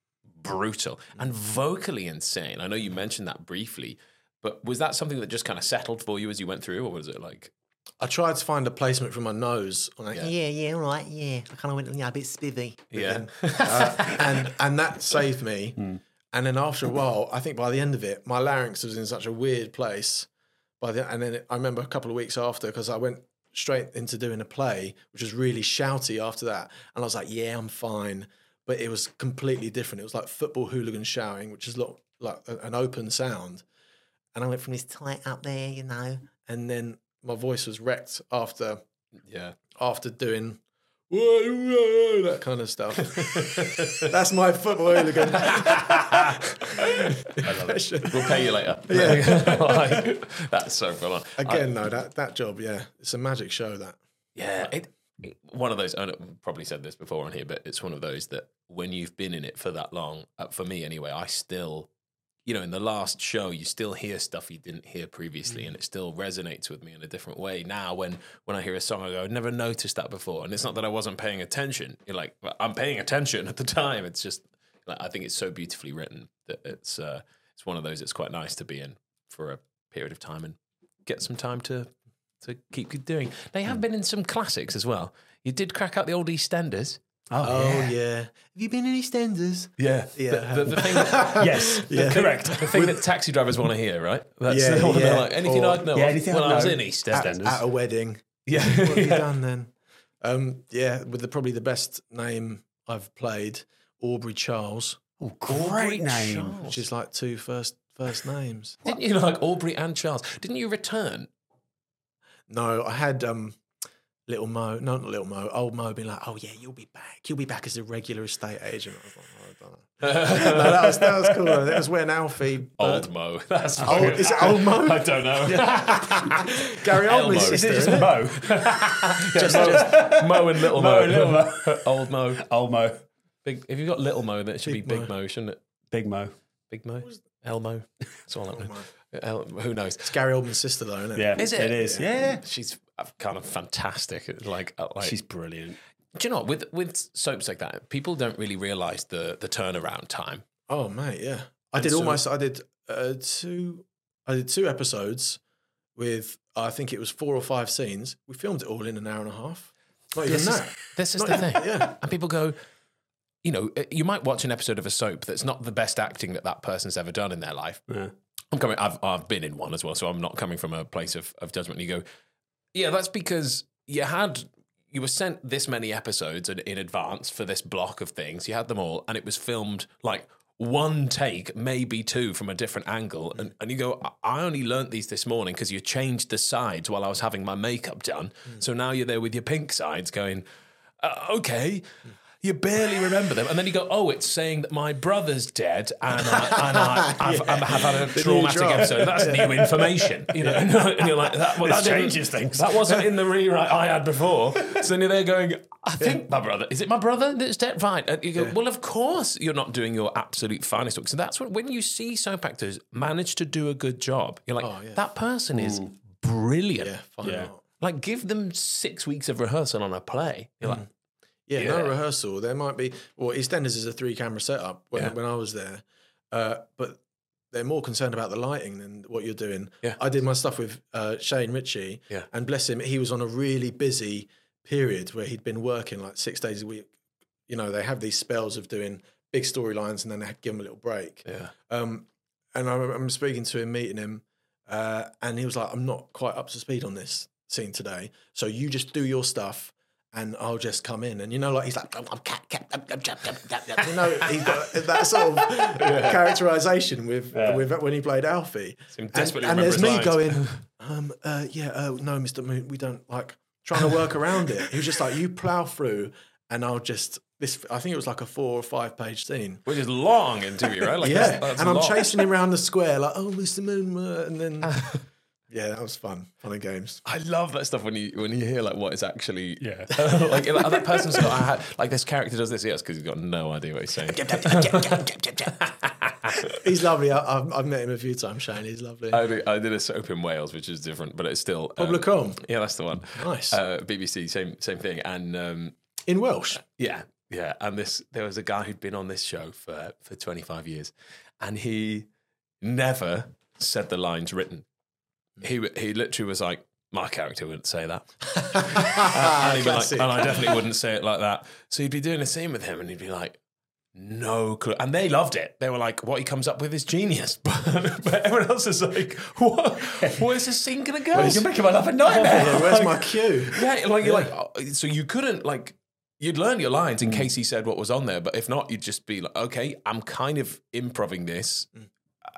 brutal and vocally insane. I know you mentioned that briefly, but was that something that just kind of settled for you as you went through, or was it like, I tried to find a placement for my nose on it, Yeah, yeah, all right, yeah. I kind of went, yeah, a bit spivvy. yeah, uh, and and that saved me. Hmm. And then after a while, I think by the end of it, my larynx was in such a weird place. By the and then it, I remember a couple of weeks after because I went straight into doing a play, which was really shouty after that, and I was like, yeah, I'm fine. But it was completely different. It was like football hooligan shouting, which is lo- like an open sound. And I went From this tight up there, you know. and then my voice was wrecked after yeah. after doing that kind of stuff. That's my football hooligan. We'll pay you later. Yeah, like, that's so full on. Again, no, that that job, yeah, it's a magic show. That Yeah, it, it- one of those. I probably said this before on here, but it's one of those that when you've been in it for that long, uh, for me anyway, I still, you know, in the last show, you still hear stuff you didn't hear previously, and it still resonates with me in a different way. Now, when when I hear a song, I go, "I never noticed that before," and it's not that I wasn't paying attention. You're like, "Well, I'm paying attention at the time. It's just, like, I think it's so beautifully written that it's uh, it's one of those. It's quite nice to be in for a period of time and get some time to to keep doing. They have been in some classics as well. You did crack out the old EastEnders. Oh yeah. Have you been in EastEnders? Yeah, Yeah. The, the, the thing that, Yes, Yeah. correct. the thing that taxi drivers want to hear, right? That's Yeah, the one they're yeah. like, anything Or- I'd know. Yeah, anything when I'd I was know. in EastEnders. at a wedding. yeah, What have you done then? Um, yeah, with the probably the best name I've played, Aubrey Charles, Oh, great name. Charles. which is like two first first names. Didn't you like Aubrey and Charles? Didn't you return? No, I had um, little Mo, no, not little Mo, old Mo, being like, "Oh yeah, you'll be back. You'll be back as a regular estate agent." I was like, oh, I don't know. no, that was that was cool. That was when Alfie, uh, Old Mo. That's old, is it old Mo? I don't know. Gary Elmo. Oldman's Is Is sister. it just isn't it? Mo? just, just Mo and Little Mo. Mo and Little Mo. Old Mo. Old Mo. Big. If you've got Little Mo, then it should Big be Big Mo. Mo, shouldn't it? Big Mo. Big Mo. Elmo. That's all I know. Mo. El, who knows? It's Gary Oldman's sister, though, isn't it? Yeah, Is it? It is. Yeah. She's kind of fantastic. Like, uh, like She's brilliant. do you know what? with with soaps like that, people don't really realize the the turnaround time. Oh mate, yeah. I And did so- almost. I did uh, two. I did two episodes with. I think it was four or five scenes. We filmed it all in an hour and a half. Not even This is, this is Not the even- thing. Yeah. And people go, you know, uh, you might watch an episode of a soap that's not the best acting that that person's ever done in their life. Yeah. I'm coming. I've I've been in one as well, so I'm not coming from a place of, of judgment. You go, yeah, that's because you had you were sent this many episodes in, in advance for this block of things. You had them all, and it was filmed like one take, maybe two, from a different angle. And and you go, I only learnt these this morning because you changed the sides while I was having my makeup done. So now you're there with your pink sides, going, uh, okay. You barely remember them, and then you go, "Oh, it's saying that my brother's dead, and I, and I I've, I have had a traumatic episode. That's new information, you know." And you're like, "That, well, that changes things. That wasn't in the rewrite I had before." So then you're there going, "I think my brother is it my brother that's dead?" Right. And you go, "Well, of course you're not doing your absolute finest work." So that's what when you see soap actors manage to do a good job, you're like, Oh, yeah. "That person is brilliant." Yeah. Fine. Yeah. Like, give them six weeks of rehearsal on a play. You're mm. like, Yeah, Yeah. no rehearsal. There might be. Well, EastEnders is a three camera setup when, Yeah. when I was there, uh, but they're more concerned about the lighting than what you're doing. Yeah. I did my stuff with uh, Shane Richie, Yeah. and bless him, he was on a really busy period where he'd been working like six days a week. You know, they have these spells of doing big storylines, and then they have to give him a little break. yeah. Um, and I, am speaking to him, meeting him, uh, and he was like, "I'm not quite up to speed on this scene today, so you just do your stuff." And I'll just come in, and you know, like he's like, you know, he's got that sort of characterization with, with when he played Alfie. And, and there's me lines. going, um, uh, yeah, uh, no, Mister Moon, we don't like trying to work around it. He was just like, you plow through, and I'll just this. I think it was like a four or five page scene. Which is long in TV, right? Like Yeah, that's- that's and I'm long. chasing him around the square like, oh, Mr. Moon, uh, and then yeah, that was fun, fun and games. I love that stuff when you when you hear like what is actually Yeah. like oh, that person's got I had, like this character does this yes because he's got no idea what he's saying. He's lovely. I, I've, I've met him a few times, Shane. He's lovely. I did, I did a soap in Wales, which is different, but it's still um, Pobol y Cwm. Yeah, that's the one. Nice. Uh, BBC, same same thing, and um, In Welsh. yeah, yeah. And this, there was a guy who'd been on this show for for 25 years, and he never said the lines written. Hmm. He he literally was like, my character wouldn't say that. and, he'd be like, and I definitely wouldn't say it like that. So you'd be doing a scene with him, and he'd be like, no clue. And they loved it. They were like, what he comes up with is genius. But, but everyone else is like, what? Where's this scene going to go? You're making my life a nightmare. Yeah, where's my cue? Yeah, like you're like, oh, so you couldn't like, you'd learn your lines in hmm. case he said what was on there, but if not, you'd just be like, okay, I'm kind of improving this. Hmm.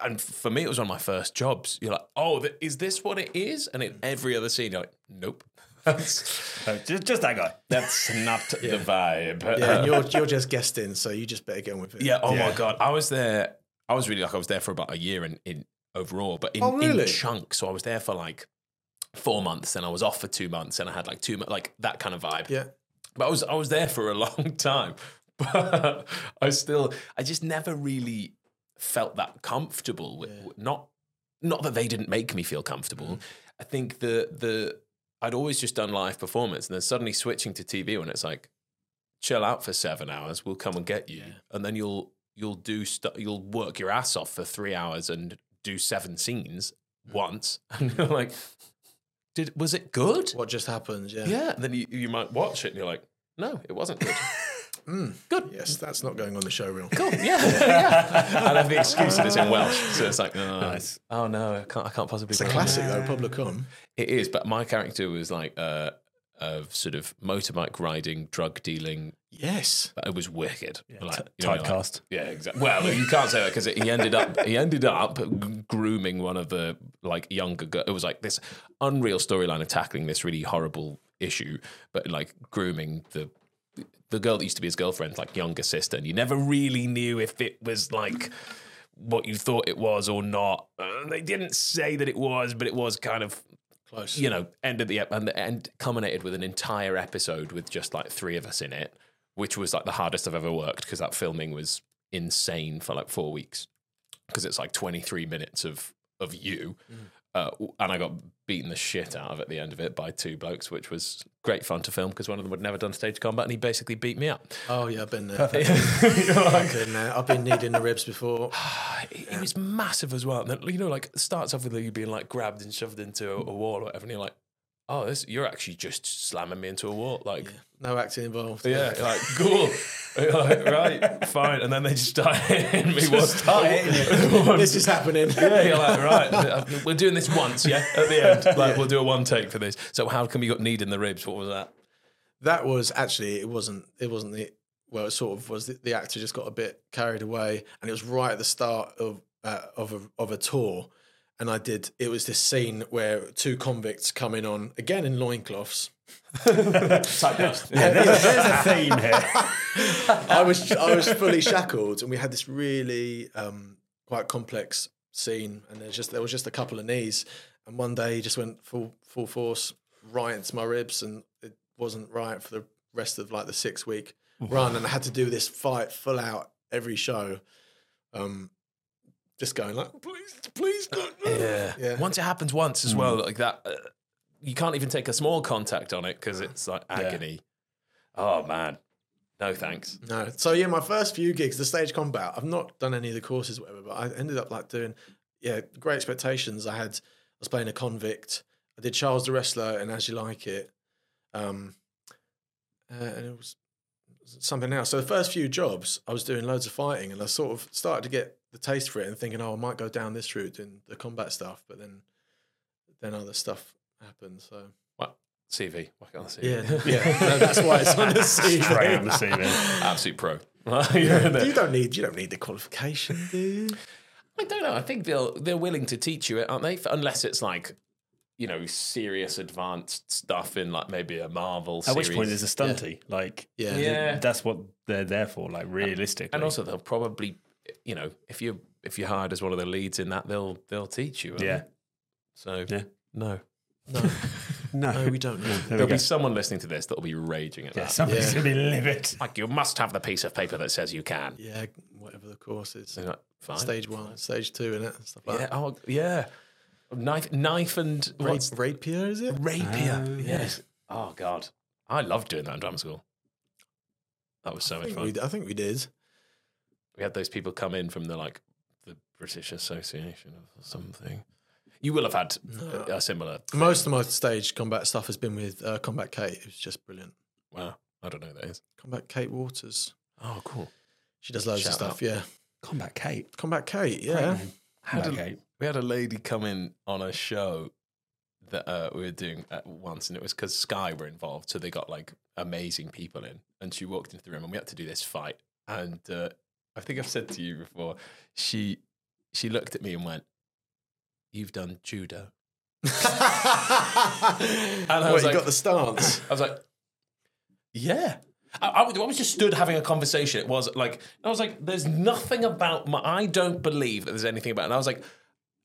And for me, it was one of my first jobs. You're like, oh, th- is this what it is? And in every other scene, you're like, nope. Just, just that guy. that's not the vibe. Yeah, and you're, you're just guesting, so you just better get on with it. Yeah. Oh Yeah. my god, I was there. I was really like I was there for about a year in, in overall, but in, Oh, really? in chunks. So I was there for like four months, and I was off for two months, and I had like two like that kind of vibe. Yeah. But I was I was there for a long time, but I still I just never really felt that comfortable with not not that they didn't make me feel comfortable. Mm. I think the the I'd always just done live performance, and then suddenly switching to TV when it's like chill out for seven hours, we'll come and get you, and then you'll you'll do stu- you'll work your ass off for three hours and do seven scenes mm. once, and you're like, did was it good? What just happened? Yeah. Yeah, and then you, you might watch it and you're like, no, it wasn't good. Good. Yes, that's not going on the show reel. Cool. Yeah. yeah. And then the excuse that it's in Welsh. So it's like, no, oh no, I can't, I can't possibly. It's a bring it. classic though, Pobol y Cwm. It is, but my character was like uh, of sort of motorbike riding, drug dealing. Yes. It was wicked. Like, you know, like- Typecast. yeah, exactly. Well, you can't say that because he ended up he ended up grooming one of the like younger. Girl. It was like this unreal storyline of tackling this really horrible issue, but like grooming the the girl that used to be his girlfriend's like younger sister, and you never really knew if it was like what you thought it was or not. Uh, they didn't say that it was, but it was kind of Close. you know, ended the ep- and the end culminated with an entire episode with just like three of us in it, which was like the hardest I've ever worked because that filming was insane for like four weeks because it's like 23 minutes of of you. Uh, and I got beaten the shit out of at the end of it by two blokes, which was great fun to film because one of them had never done stage combat and he basically beat me up. Oh yeah, I've been there. I've been there. I've been needing the ribs before. it, it was massive as well. And then, you know, like starts off with you being like grabbed and shoved into a, a wall or whatever, and you're like, oh, this, you're actually just slamming me into a wall. Like, No acting involved. yeah, like cool. Like, right, fine. And then they just start hitting me. One, start hitting one- This is happening. yeah, you're like, right, we're doing this once, yeah, at the end. Like, we'll do a one take for this. So, how come you got kneed in the ribs? What was that? That was actually it wasn't it wasn't the well it sort of was the, the actor just got a bit carried away and it was right at the start of uh, of a of a tour and I did it was this scene where two convicts come in on again in loincloths. Typecast. Yeah, there's, there's a theme here. I was I was fully shackled and we had this really um, quite complex scene and there's just there was just a couple of knees and one day he just went full full force right into my ribs and it wasn't right for the rest of like the six week run and I had to do this fight full out every show um just going like please please don't Yeah. Yeah. Once it happens once as well, like that, uh, you can't even take a small contact on it because it's like agony. Oh, man. No thanks. No. So yeah, my first few gigs, the stage combat, I've not done any of the courses, or whatever, but I ended up like doing, yeah, great expectations. I had, I was playing a convict. I did Charles the Wrestler and As You Like It, um, uh, and it was something else. So the first few jobs, I was doing loads of fighting, and I sort of started to get the taste for it, and thinking, oh, I might go down this route in the combat stuff, but then, then other stuff happened. So What? CV. What can I see? yeah, yeah, no, that's why it's on the CV. Straight on the CV. Absolute pro. You're in there. You don't need you don't need the qualification, do you? I don't know. I think they'll they're willing to teach you it, aren't they? Unless it's like, you know, serious advanced stuff in like maybe a Marvel At series. which point is a stunty. Like, Yeah. Yeah. that's what they're there for. Like, realistically, and also they'll probably, you know, if you if you're hired as one of the leads in that, they'll they'll teach you. yeah. they? So Yeah. no. No. No, No, we don't know. There There'll be someone listening to this that'll be raging at Yeah, that. somebody's Yeah. going to be livid. Like, you must have the piece of paper that says you can. Yeah, whatever the course is. Like, Fine. Stage one, stage two, and it stuff like Yeah. that. Oh, yeah. Knife, knife, and Ra- rapier, is it? rapier? Oh, yes. Oh God, I loved doing that in drama school. That was so I much fun. we, I think we did. we had those people come in from the like the British Association or something. You will have had a, a similar. Most of my stage combat stuff has been with uh, Combat Kate, It was just brilliant. Wow, I don't know who that is. Combat Kate Waters. Oh, cool. She does loads Shout of stuff, out. yeah. Combat Kate. Combat Kate, yeah. name. Had a- Kate. We had a lady come in on a show that uh, we were doing at once, and it was because Sky were involved, so they got like amazing people in. And she walked into the room, and we had to do this fight. And uh, I think I've said to you before, she she looked at me and went, "You've done judo." and I was you like- got the stance. I was like, yeah. I, I was- I was just stood having a conversation. It was like, I was like, there's nothing about my, I don't believe that there's anything about it. And I was like,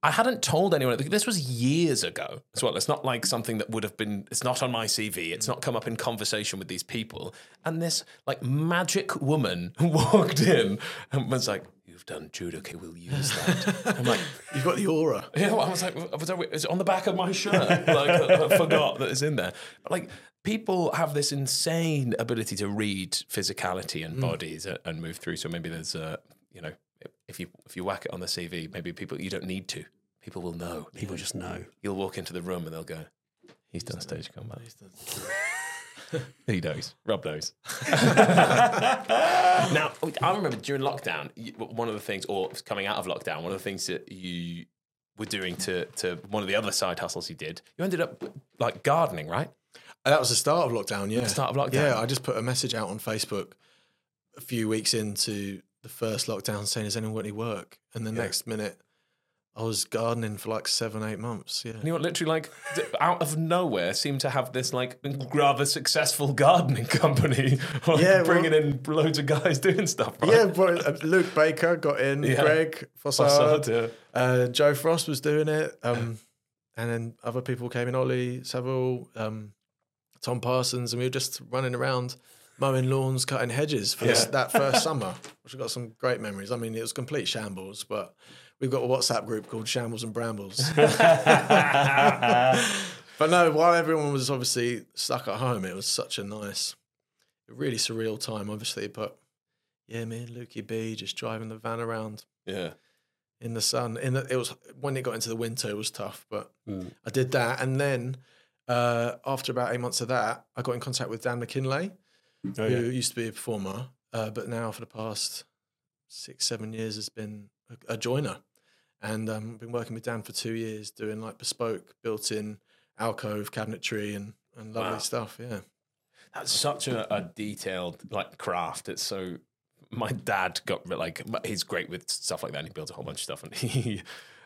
I hadn't told anyone. This was years ago as well. It's not like something that would have been, it's not on my CV. It's not come up in conversation with these people. And this like magic woman walked in and was like, you've done judo. Okay, we'll use that. I'm like, You've got the aura. yeah, well, I was like, was that, is it on the back of my shirt? Like, I, I forgot that it's in there. But like, people have this insane ability to read physicality and mm. bodies a- and move through. So maybe there's a, you know, if you if you whack it on the CV, maybe people you don't need to. People will know. People just know. You'll walk into the room and they'll go, "He's done stage combat." He knows. Rob knows. now, I remember during lockdown, one of the things, or coming out of lockdown, one of the things that you were doing to to one of the other side hustles you did, you ended up like gardening, right? Uh, that was the start of lockdown, yeah. the start of lockdown. Yeah, I just put a message out on Facebook a few weeks into the first lockdown saying, Has anyone got any work? And the next minute, I was gardening for like seven, eight months. Yeah. And you were literally like out of nowhere seemed to have this like rather successful gardening company, like, Yeah, well- bringing in loads of guys doing stuff. Right? Yeah, uh, Luke Baker got in, Yeah. Greg Facade, Fossard, yeah. uh, Joe Frost was doing it, um, and then other people came in, Ollie Saville, um, Tom Parsons, and we were just running around mowing lawns, cutting hedges for this, that first summer, which I got some great memories. I mean, it was complete shambles, but we've got a WhatsApp group called Shambles and Brambles. but no, while everyone was obviously stuck at home, it was such a nice, really surreal time, obviously. But yeah, me and Lukey B just driving the van around yeah. in the sun. In the, it was when it got into the winter, it was tough, but Mm. I did that, and then uh, after about eight months of that, I got in contact with Dan McKinley, Oh, who yeah. used to be a performer, uh, but now for the past six, seven years has been a, a joiner, and um, been working with Dan for two years, doing like bespoke, built-in alcove cabinetry and and lovely Wow. stuff. Yeah, That's such a, a detailed like craft. It's so. My dad got like he's great with stuff like that. And he builds a whole bunch of stuff, and he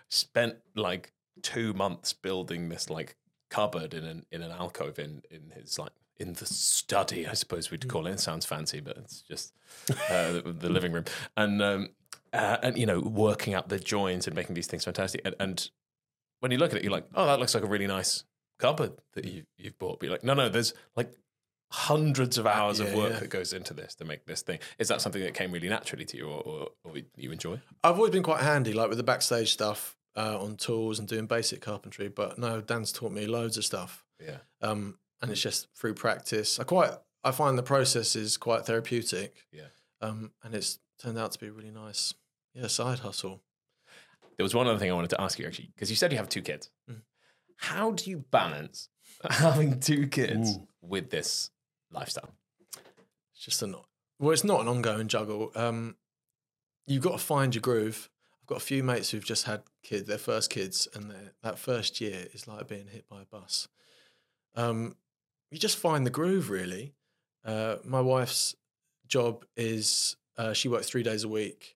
spent like two months building this like cupboard in an in an alcove in in his like in the study, I suppose we'd call it. It sounds fancy, but it's just uh, the, the living room, and um, uh, and you know working out the joins and making these things fantastic. And, and when you look at it, you're like, oh, that looks like a really nice cupboard that you you've bought. But you're like, no, no, there's like hundreds of hours of work yeah. that goes into this to make this thing. Is that something that came really naturally to you, or, or, or you enjoy? I've always been quite handy, like with the backstage stuff uh, on tools and doing basic carpentry. But no, Dan's taught me loads of stuff. Yeah, um, and it's just through practice. I quite I find the process is quite therapeutic. Yeah. Um, and it's turned out to be really nice, yeah, side hustle. there was one other thing I wanted to ask you actually, because you said you have two kids. Mm. How do you balance having two kids Ooh. with this lifestyle? It's just an well, it's not an ongoing juggle. Um, you've got to find your groove. I've got a few mates who've just had kids, their first kids, and that first year is like being hit by a bus. Um, you just find the groove, really. Uh, my wife's job is uh, she works three days a week,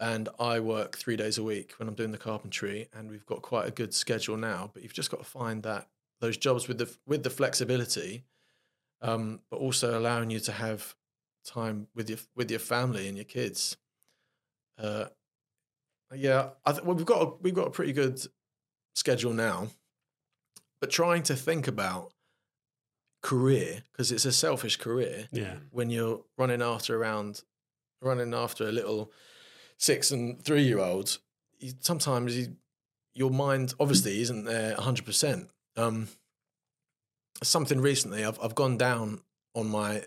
and I work three days a week when I'm doing the carpentry, and we've got quite a good schedule now. But you've just got to find that those jobs with the with the flexibility, um, but also allowing you to have time with your with your family and your kids. Uh, yeah, I th- well, we've got a, we've got a pretty good schedule now, but trying to think about career because it's a selfish career Yeah. when you're running after around running after a little six and three year olds sometimes you, your mind obviously isn't there 100% um, something recently I've, I've gone down on my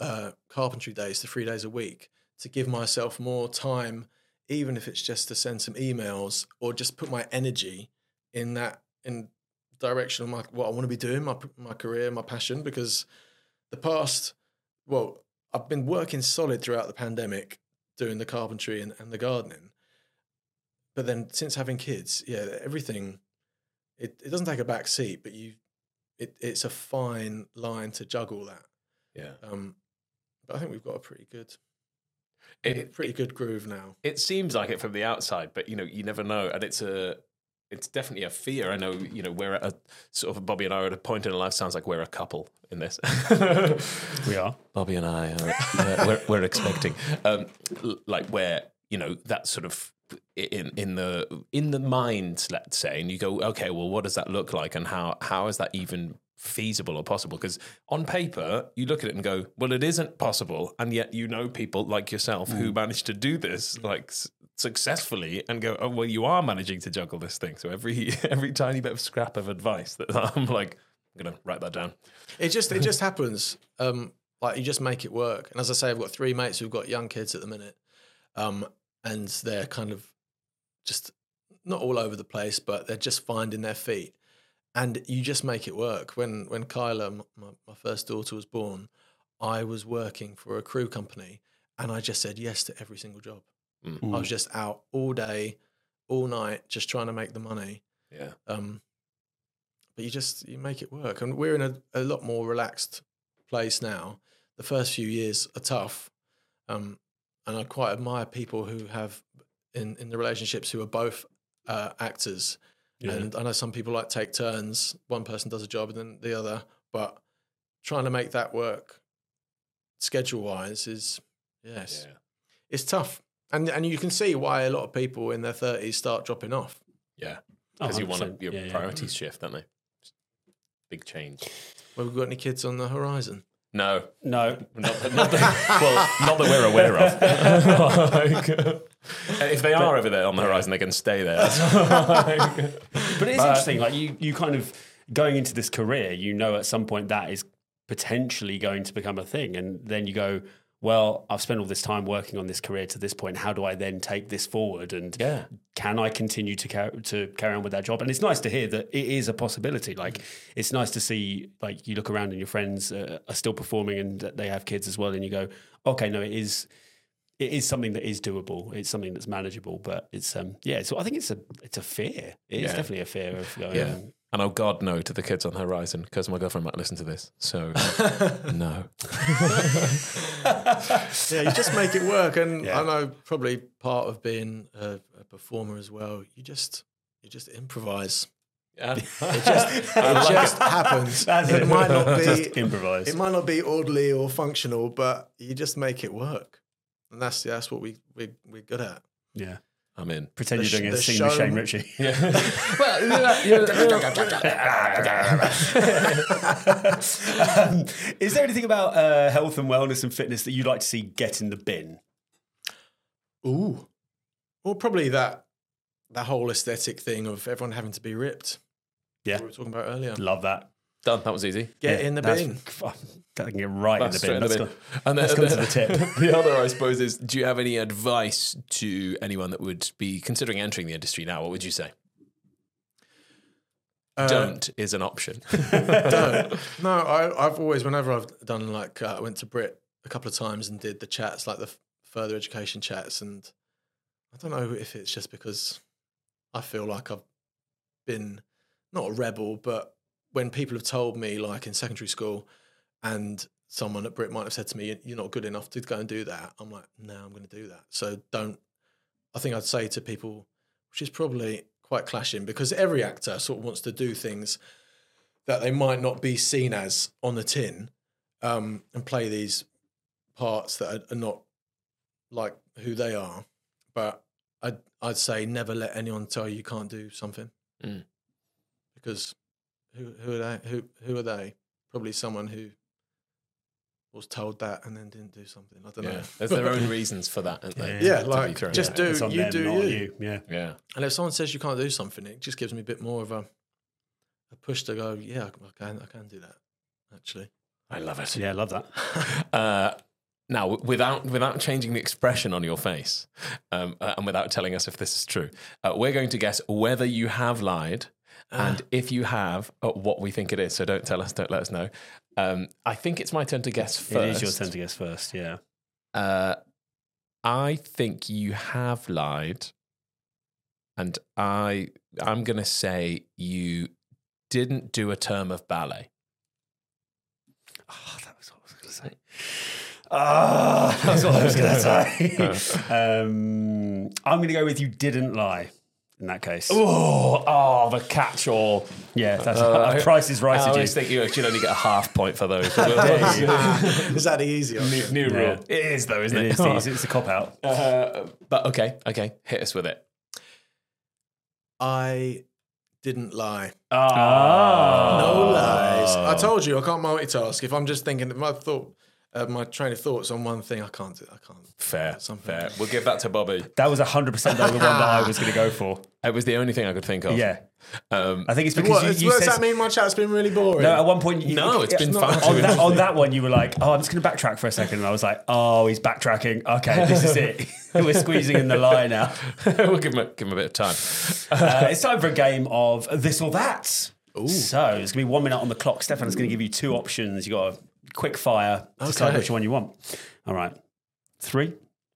uh, carpentry days to three days a week to give myself more time even if it's just to send some emails or just put my energy in that in direction of my, what I want to be doing, my my career, my passion. Because the past, well, I've been working solid throughout the pandemic, doing the carpentry and, and the gardening. But then since having kids, yeah, everything it, it doesn't take a back seat, but you it, it's a fine line to juggle that. Yeah. Um, but I think we've got a pretty good, It, pretty good groove now. it seems like it from the outside, but you know, you never know. And it's a it's definitely a fear. I know, you know, we're at a sort of Bobby and I are at a point in our life sounds like we're a couple in this. We are. Bobby and I are we're, we're expecting um, like where you know that sort of in in the in the mind, let's say, and you go, okay, well, what does that look like, and how how is that even feasible or possible? Because on paper, you look at it and go, well, it isn't possible, and yet you know people like yourself who managed to do this like s- successfully and go, oh, well, you are managing to juggle this thing. So every every tiny bit of scrap of advice that I'm like, I'm gonna write that down. It just it just happens. Um, like you just make it work. And as I say, I've got three mates who've got young kids at the minute, um, and they're kind of just not all over the place, but they're just finding their feet. And you just make it work. When when Kyla, my, my first daughter, was born, I was working for a crew company, and I just said yes to every single job. I was just out all day, all night, just trying to make the money. Yeah. Um, but you just you make it work, and we're in a, a lot more relaxed place now. The first few years are tough, um, and I quite admire people who have in in the relationships who are both uh, actors. Yeah. And I know some people like take turns. One person does a job and then the other, but trying to make that work schedule wise is yes, Yeah. it's tough. And and you can see why a lot of people in their thirties start dropping off. Yeah. Oh, Because you want to, 100%. your Yeah, yeah. priorities shift, don't they? Big change. Well, we've got any kids on the horizon? No, No. not, not that, well, not that we're aware of. Like, uh, if they are over there on the horizon, they can stay there. But it's interesting, like you, you kind of going into this career, you know, at some point that is potentially going to become a thing, and then you go, well, I've spent all this time working on this career to this point. How do I then take this forward? And Yeah. can I continue to carry to carry on with that job? And it's nice to hear that it is a possibility. Like it's nice to see, like you look around and your friends uh, are still performing and they have kids as well, and you go, okay, no, it is. It is something that is doable. It's something that's manageable, but it's um yeah. So I think it's a it's a fear. It is Yeah. definitely a fear of going. Yeah. um, And oh God, no to the kids on the horizon because my girlfriend might listen to this. So no. Yeah, you just make it work. And Yeah. I know probably part of being a, a performer as well. You just you just improvise. Yeah. It just it just happens. That's it, might not be just improvise. it might not be orderly or functional, but you just make it work. And that's that's what we we we're good at. yeah. I'm in. Pretend The you're doing sh- a the scene with Shane Richie. um, is there anything about uh, health and wellness and fitness that you'd like to see get in the bin? Ooh. Well, probably that that whole aesthetic thing of everyone having to be ripped. Yeah. What we were talking about earlier. Love that. Done. That was easy. Get Yeah, in the bin. That can get right That's in straight the in bin. the Let's bin. go. And then, let's go to the tip. the other, I suppose, is do you have any advice to anyone that would be considering entering the industry now? What would you say? Uh, Don't is an option. don't. No, I, I've always, whenever I've done like, uh, I went to Brit a couple of times and did the chats, like the f- further education chats. And I don't know if it's just because I feel like I've been not a rebel, but when people have told me, like in secondary school, and someone at Brit might have said to me, You're not good enough to go and do that, I'm like, No, I'm going to do that. So don't, I think I'd say to people, which is probably quite clashing because every actor sort of wants to do things that they might not be seen as on the tin um, and play these parts that are, are not like who they are. But I'd, I'd say never let anyone tell you you can't do something Mm. because who who are they? Who who are they? Probably someone who was told that and then didn't do something. I don't Yeah. know. There's their own reasons for that, aren't they? Yeah, To be like just do It's you them, do not you. you. Yeah. Yeah. And if someone says you can't do something, it just gives me a bit more of a a push to go. Yeah, I can. I can do that. Actually, I love it. Yeah, I love that. Uh, now, without without changing the expression on your face, um, uh, and without telling us if this is true, uh, we're going to guess whether you have lied, and if you have, uh, what we think it is. So don't tell us. Don't let us know. Um, I think it's my turn to guess first. It is your turn to guess first. Yeah. Uh, I think you have lied, and I I'm going to say you didn't do a term of ballet. Oh, that was what I was going to say. Ah, that's what I was going to say. um, I'm going to go with you didn't lie in that case. Oh, oh, the catch-all. Yeah, that's Uh, Price is right. I to you. always think you should only get a half point for those. is that the easy new, new Yeah. rule. It is though, isn't It it? is, it is, it's a cop out. Uh, but okay, okay, hit us with it. I didn't lie. Ah. No lies. I told you I can't multitask. If I'm just thinking, I thought, uh, my train of thoughts on one thing, I can't. do I can't. Fair, Something. fair. We'll give that to Bobby. That was 100% though, the one that I was going to go for. It was the only thing I could think of. Yeah. Um, I think it's because What, you, you does said. that mean my chat's been really boring? no, at one point, you, No, it's been fun. on that, on that one, you were like, "Oh, I'm just going to backtrack for a second. and I was like, "Oh, he's backtracking. Okay, this is it. we're squeezing in the lie now." we'll give him, a, give him a bit of time. Uh, it's time for a game of this or that. So it's going to be one minute on the clock. Steffan's going to give you two options. You got a quick fire. Decide Okay. which one you want. All right, three,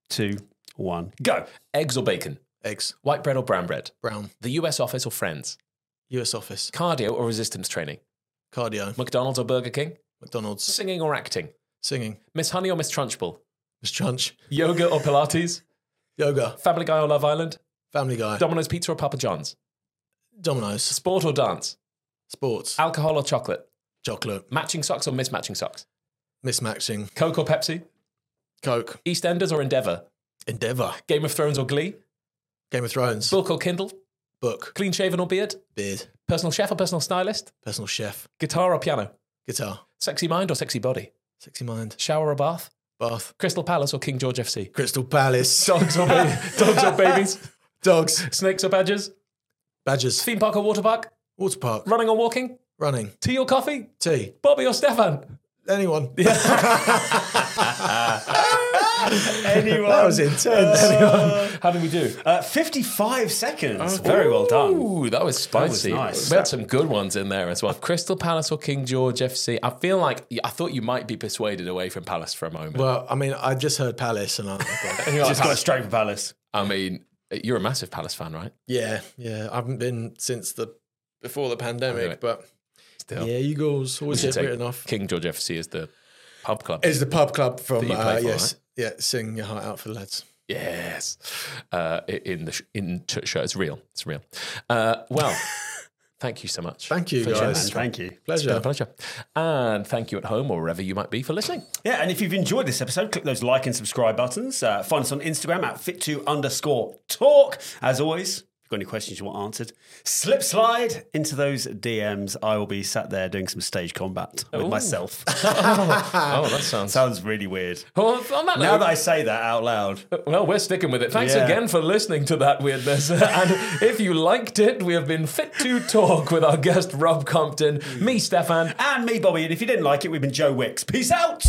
two, one, go. Eggs or bacon? Eggs, White bread or brown bread? brown, The US office or friends? US office, Cardio or resistance training? cardio, McDonald's or Burger King? McDonald's, Singing or acting? singing, Miss Honey or Miss Trunchbull? Miss Trunch, Yoga or Pilates? yoga, Family Guy or Love Island? Family Guy, Domino's Pizza or Papa John's? Domino's, Sport or dance? sports, Alcohol or chocolate? Chocolate, Matching socks or mismatching socks? mismatching, Coke or Pepsi? Coke, EastEnders or Endeavour? Endeavour, Game of Thrones or Glee? Game of Thrones, Book or Kindle? book, Clean shaven or beard? beard, Personal chef or personal stylist? personal chef, Guitar or piano? guitar, Sexy mind or sexy body? sexy mind, Shower or bath? bath, Crystal Palace or King George FC? Crystal Palace, Dogs or, ba- dogs or babies? dogs, Snakes or badgers? badgers, Theme park or water park? water park, Running or walking? Running, Tea or coffee? tea, Bobby or Steffan? anyone. Anyone? That was intense. Anyone. How did we do? Uh, 55 seconds. Very well done. Ooh, that was spicy. nice. We had some good ones in there as well. Crystal Palace or King George FC. I feel like I thought you might be persuaded away from Palace for a moment. well, I mean, I just heard Palace, and I, okay. Just got straight for Palace. I mean, you're a massive Palace fan, right? yeah, yeah, I haven't been since the before the pandemic, Really? but Still, yeah, Eagles always Should get take written off. King George FC is the pub club. Is the pub club from That you play uh, for, yes, yeah, sing your heart out for the lads. Yes, uh, in the sh- in ch- show, it's real. It's real. Uh, well, thank you so much. Thank you, for guys. joining us. thank you. It's been a Pleasure. pleasure. And thank you at home or wherever you might be for listening. Yeah, and if you've enjoyed this episode, click those like and subscribe buttons. Uh, find us on Instagram at fit2 underscore talk. As always, if you've got any questions you want answered, slip slide into those DMs. I will be sat there doing some stage combat with myself. Oh, that sounds. Sounds really weird. Well, on that Now note, that I say that out loud, Well, we're sticking with it. Thanks Yeah. again for listening to that weirdness. and if you liked it, we have been fit to talk with our guest Rob Compton, me, Steffan. and me, Bobby. And if you didn't like it, we've been Joe Wicks. Peace out.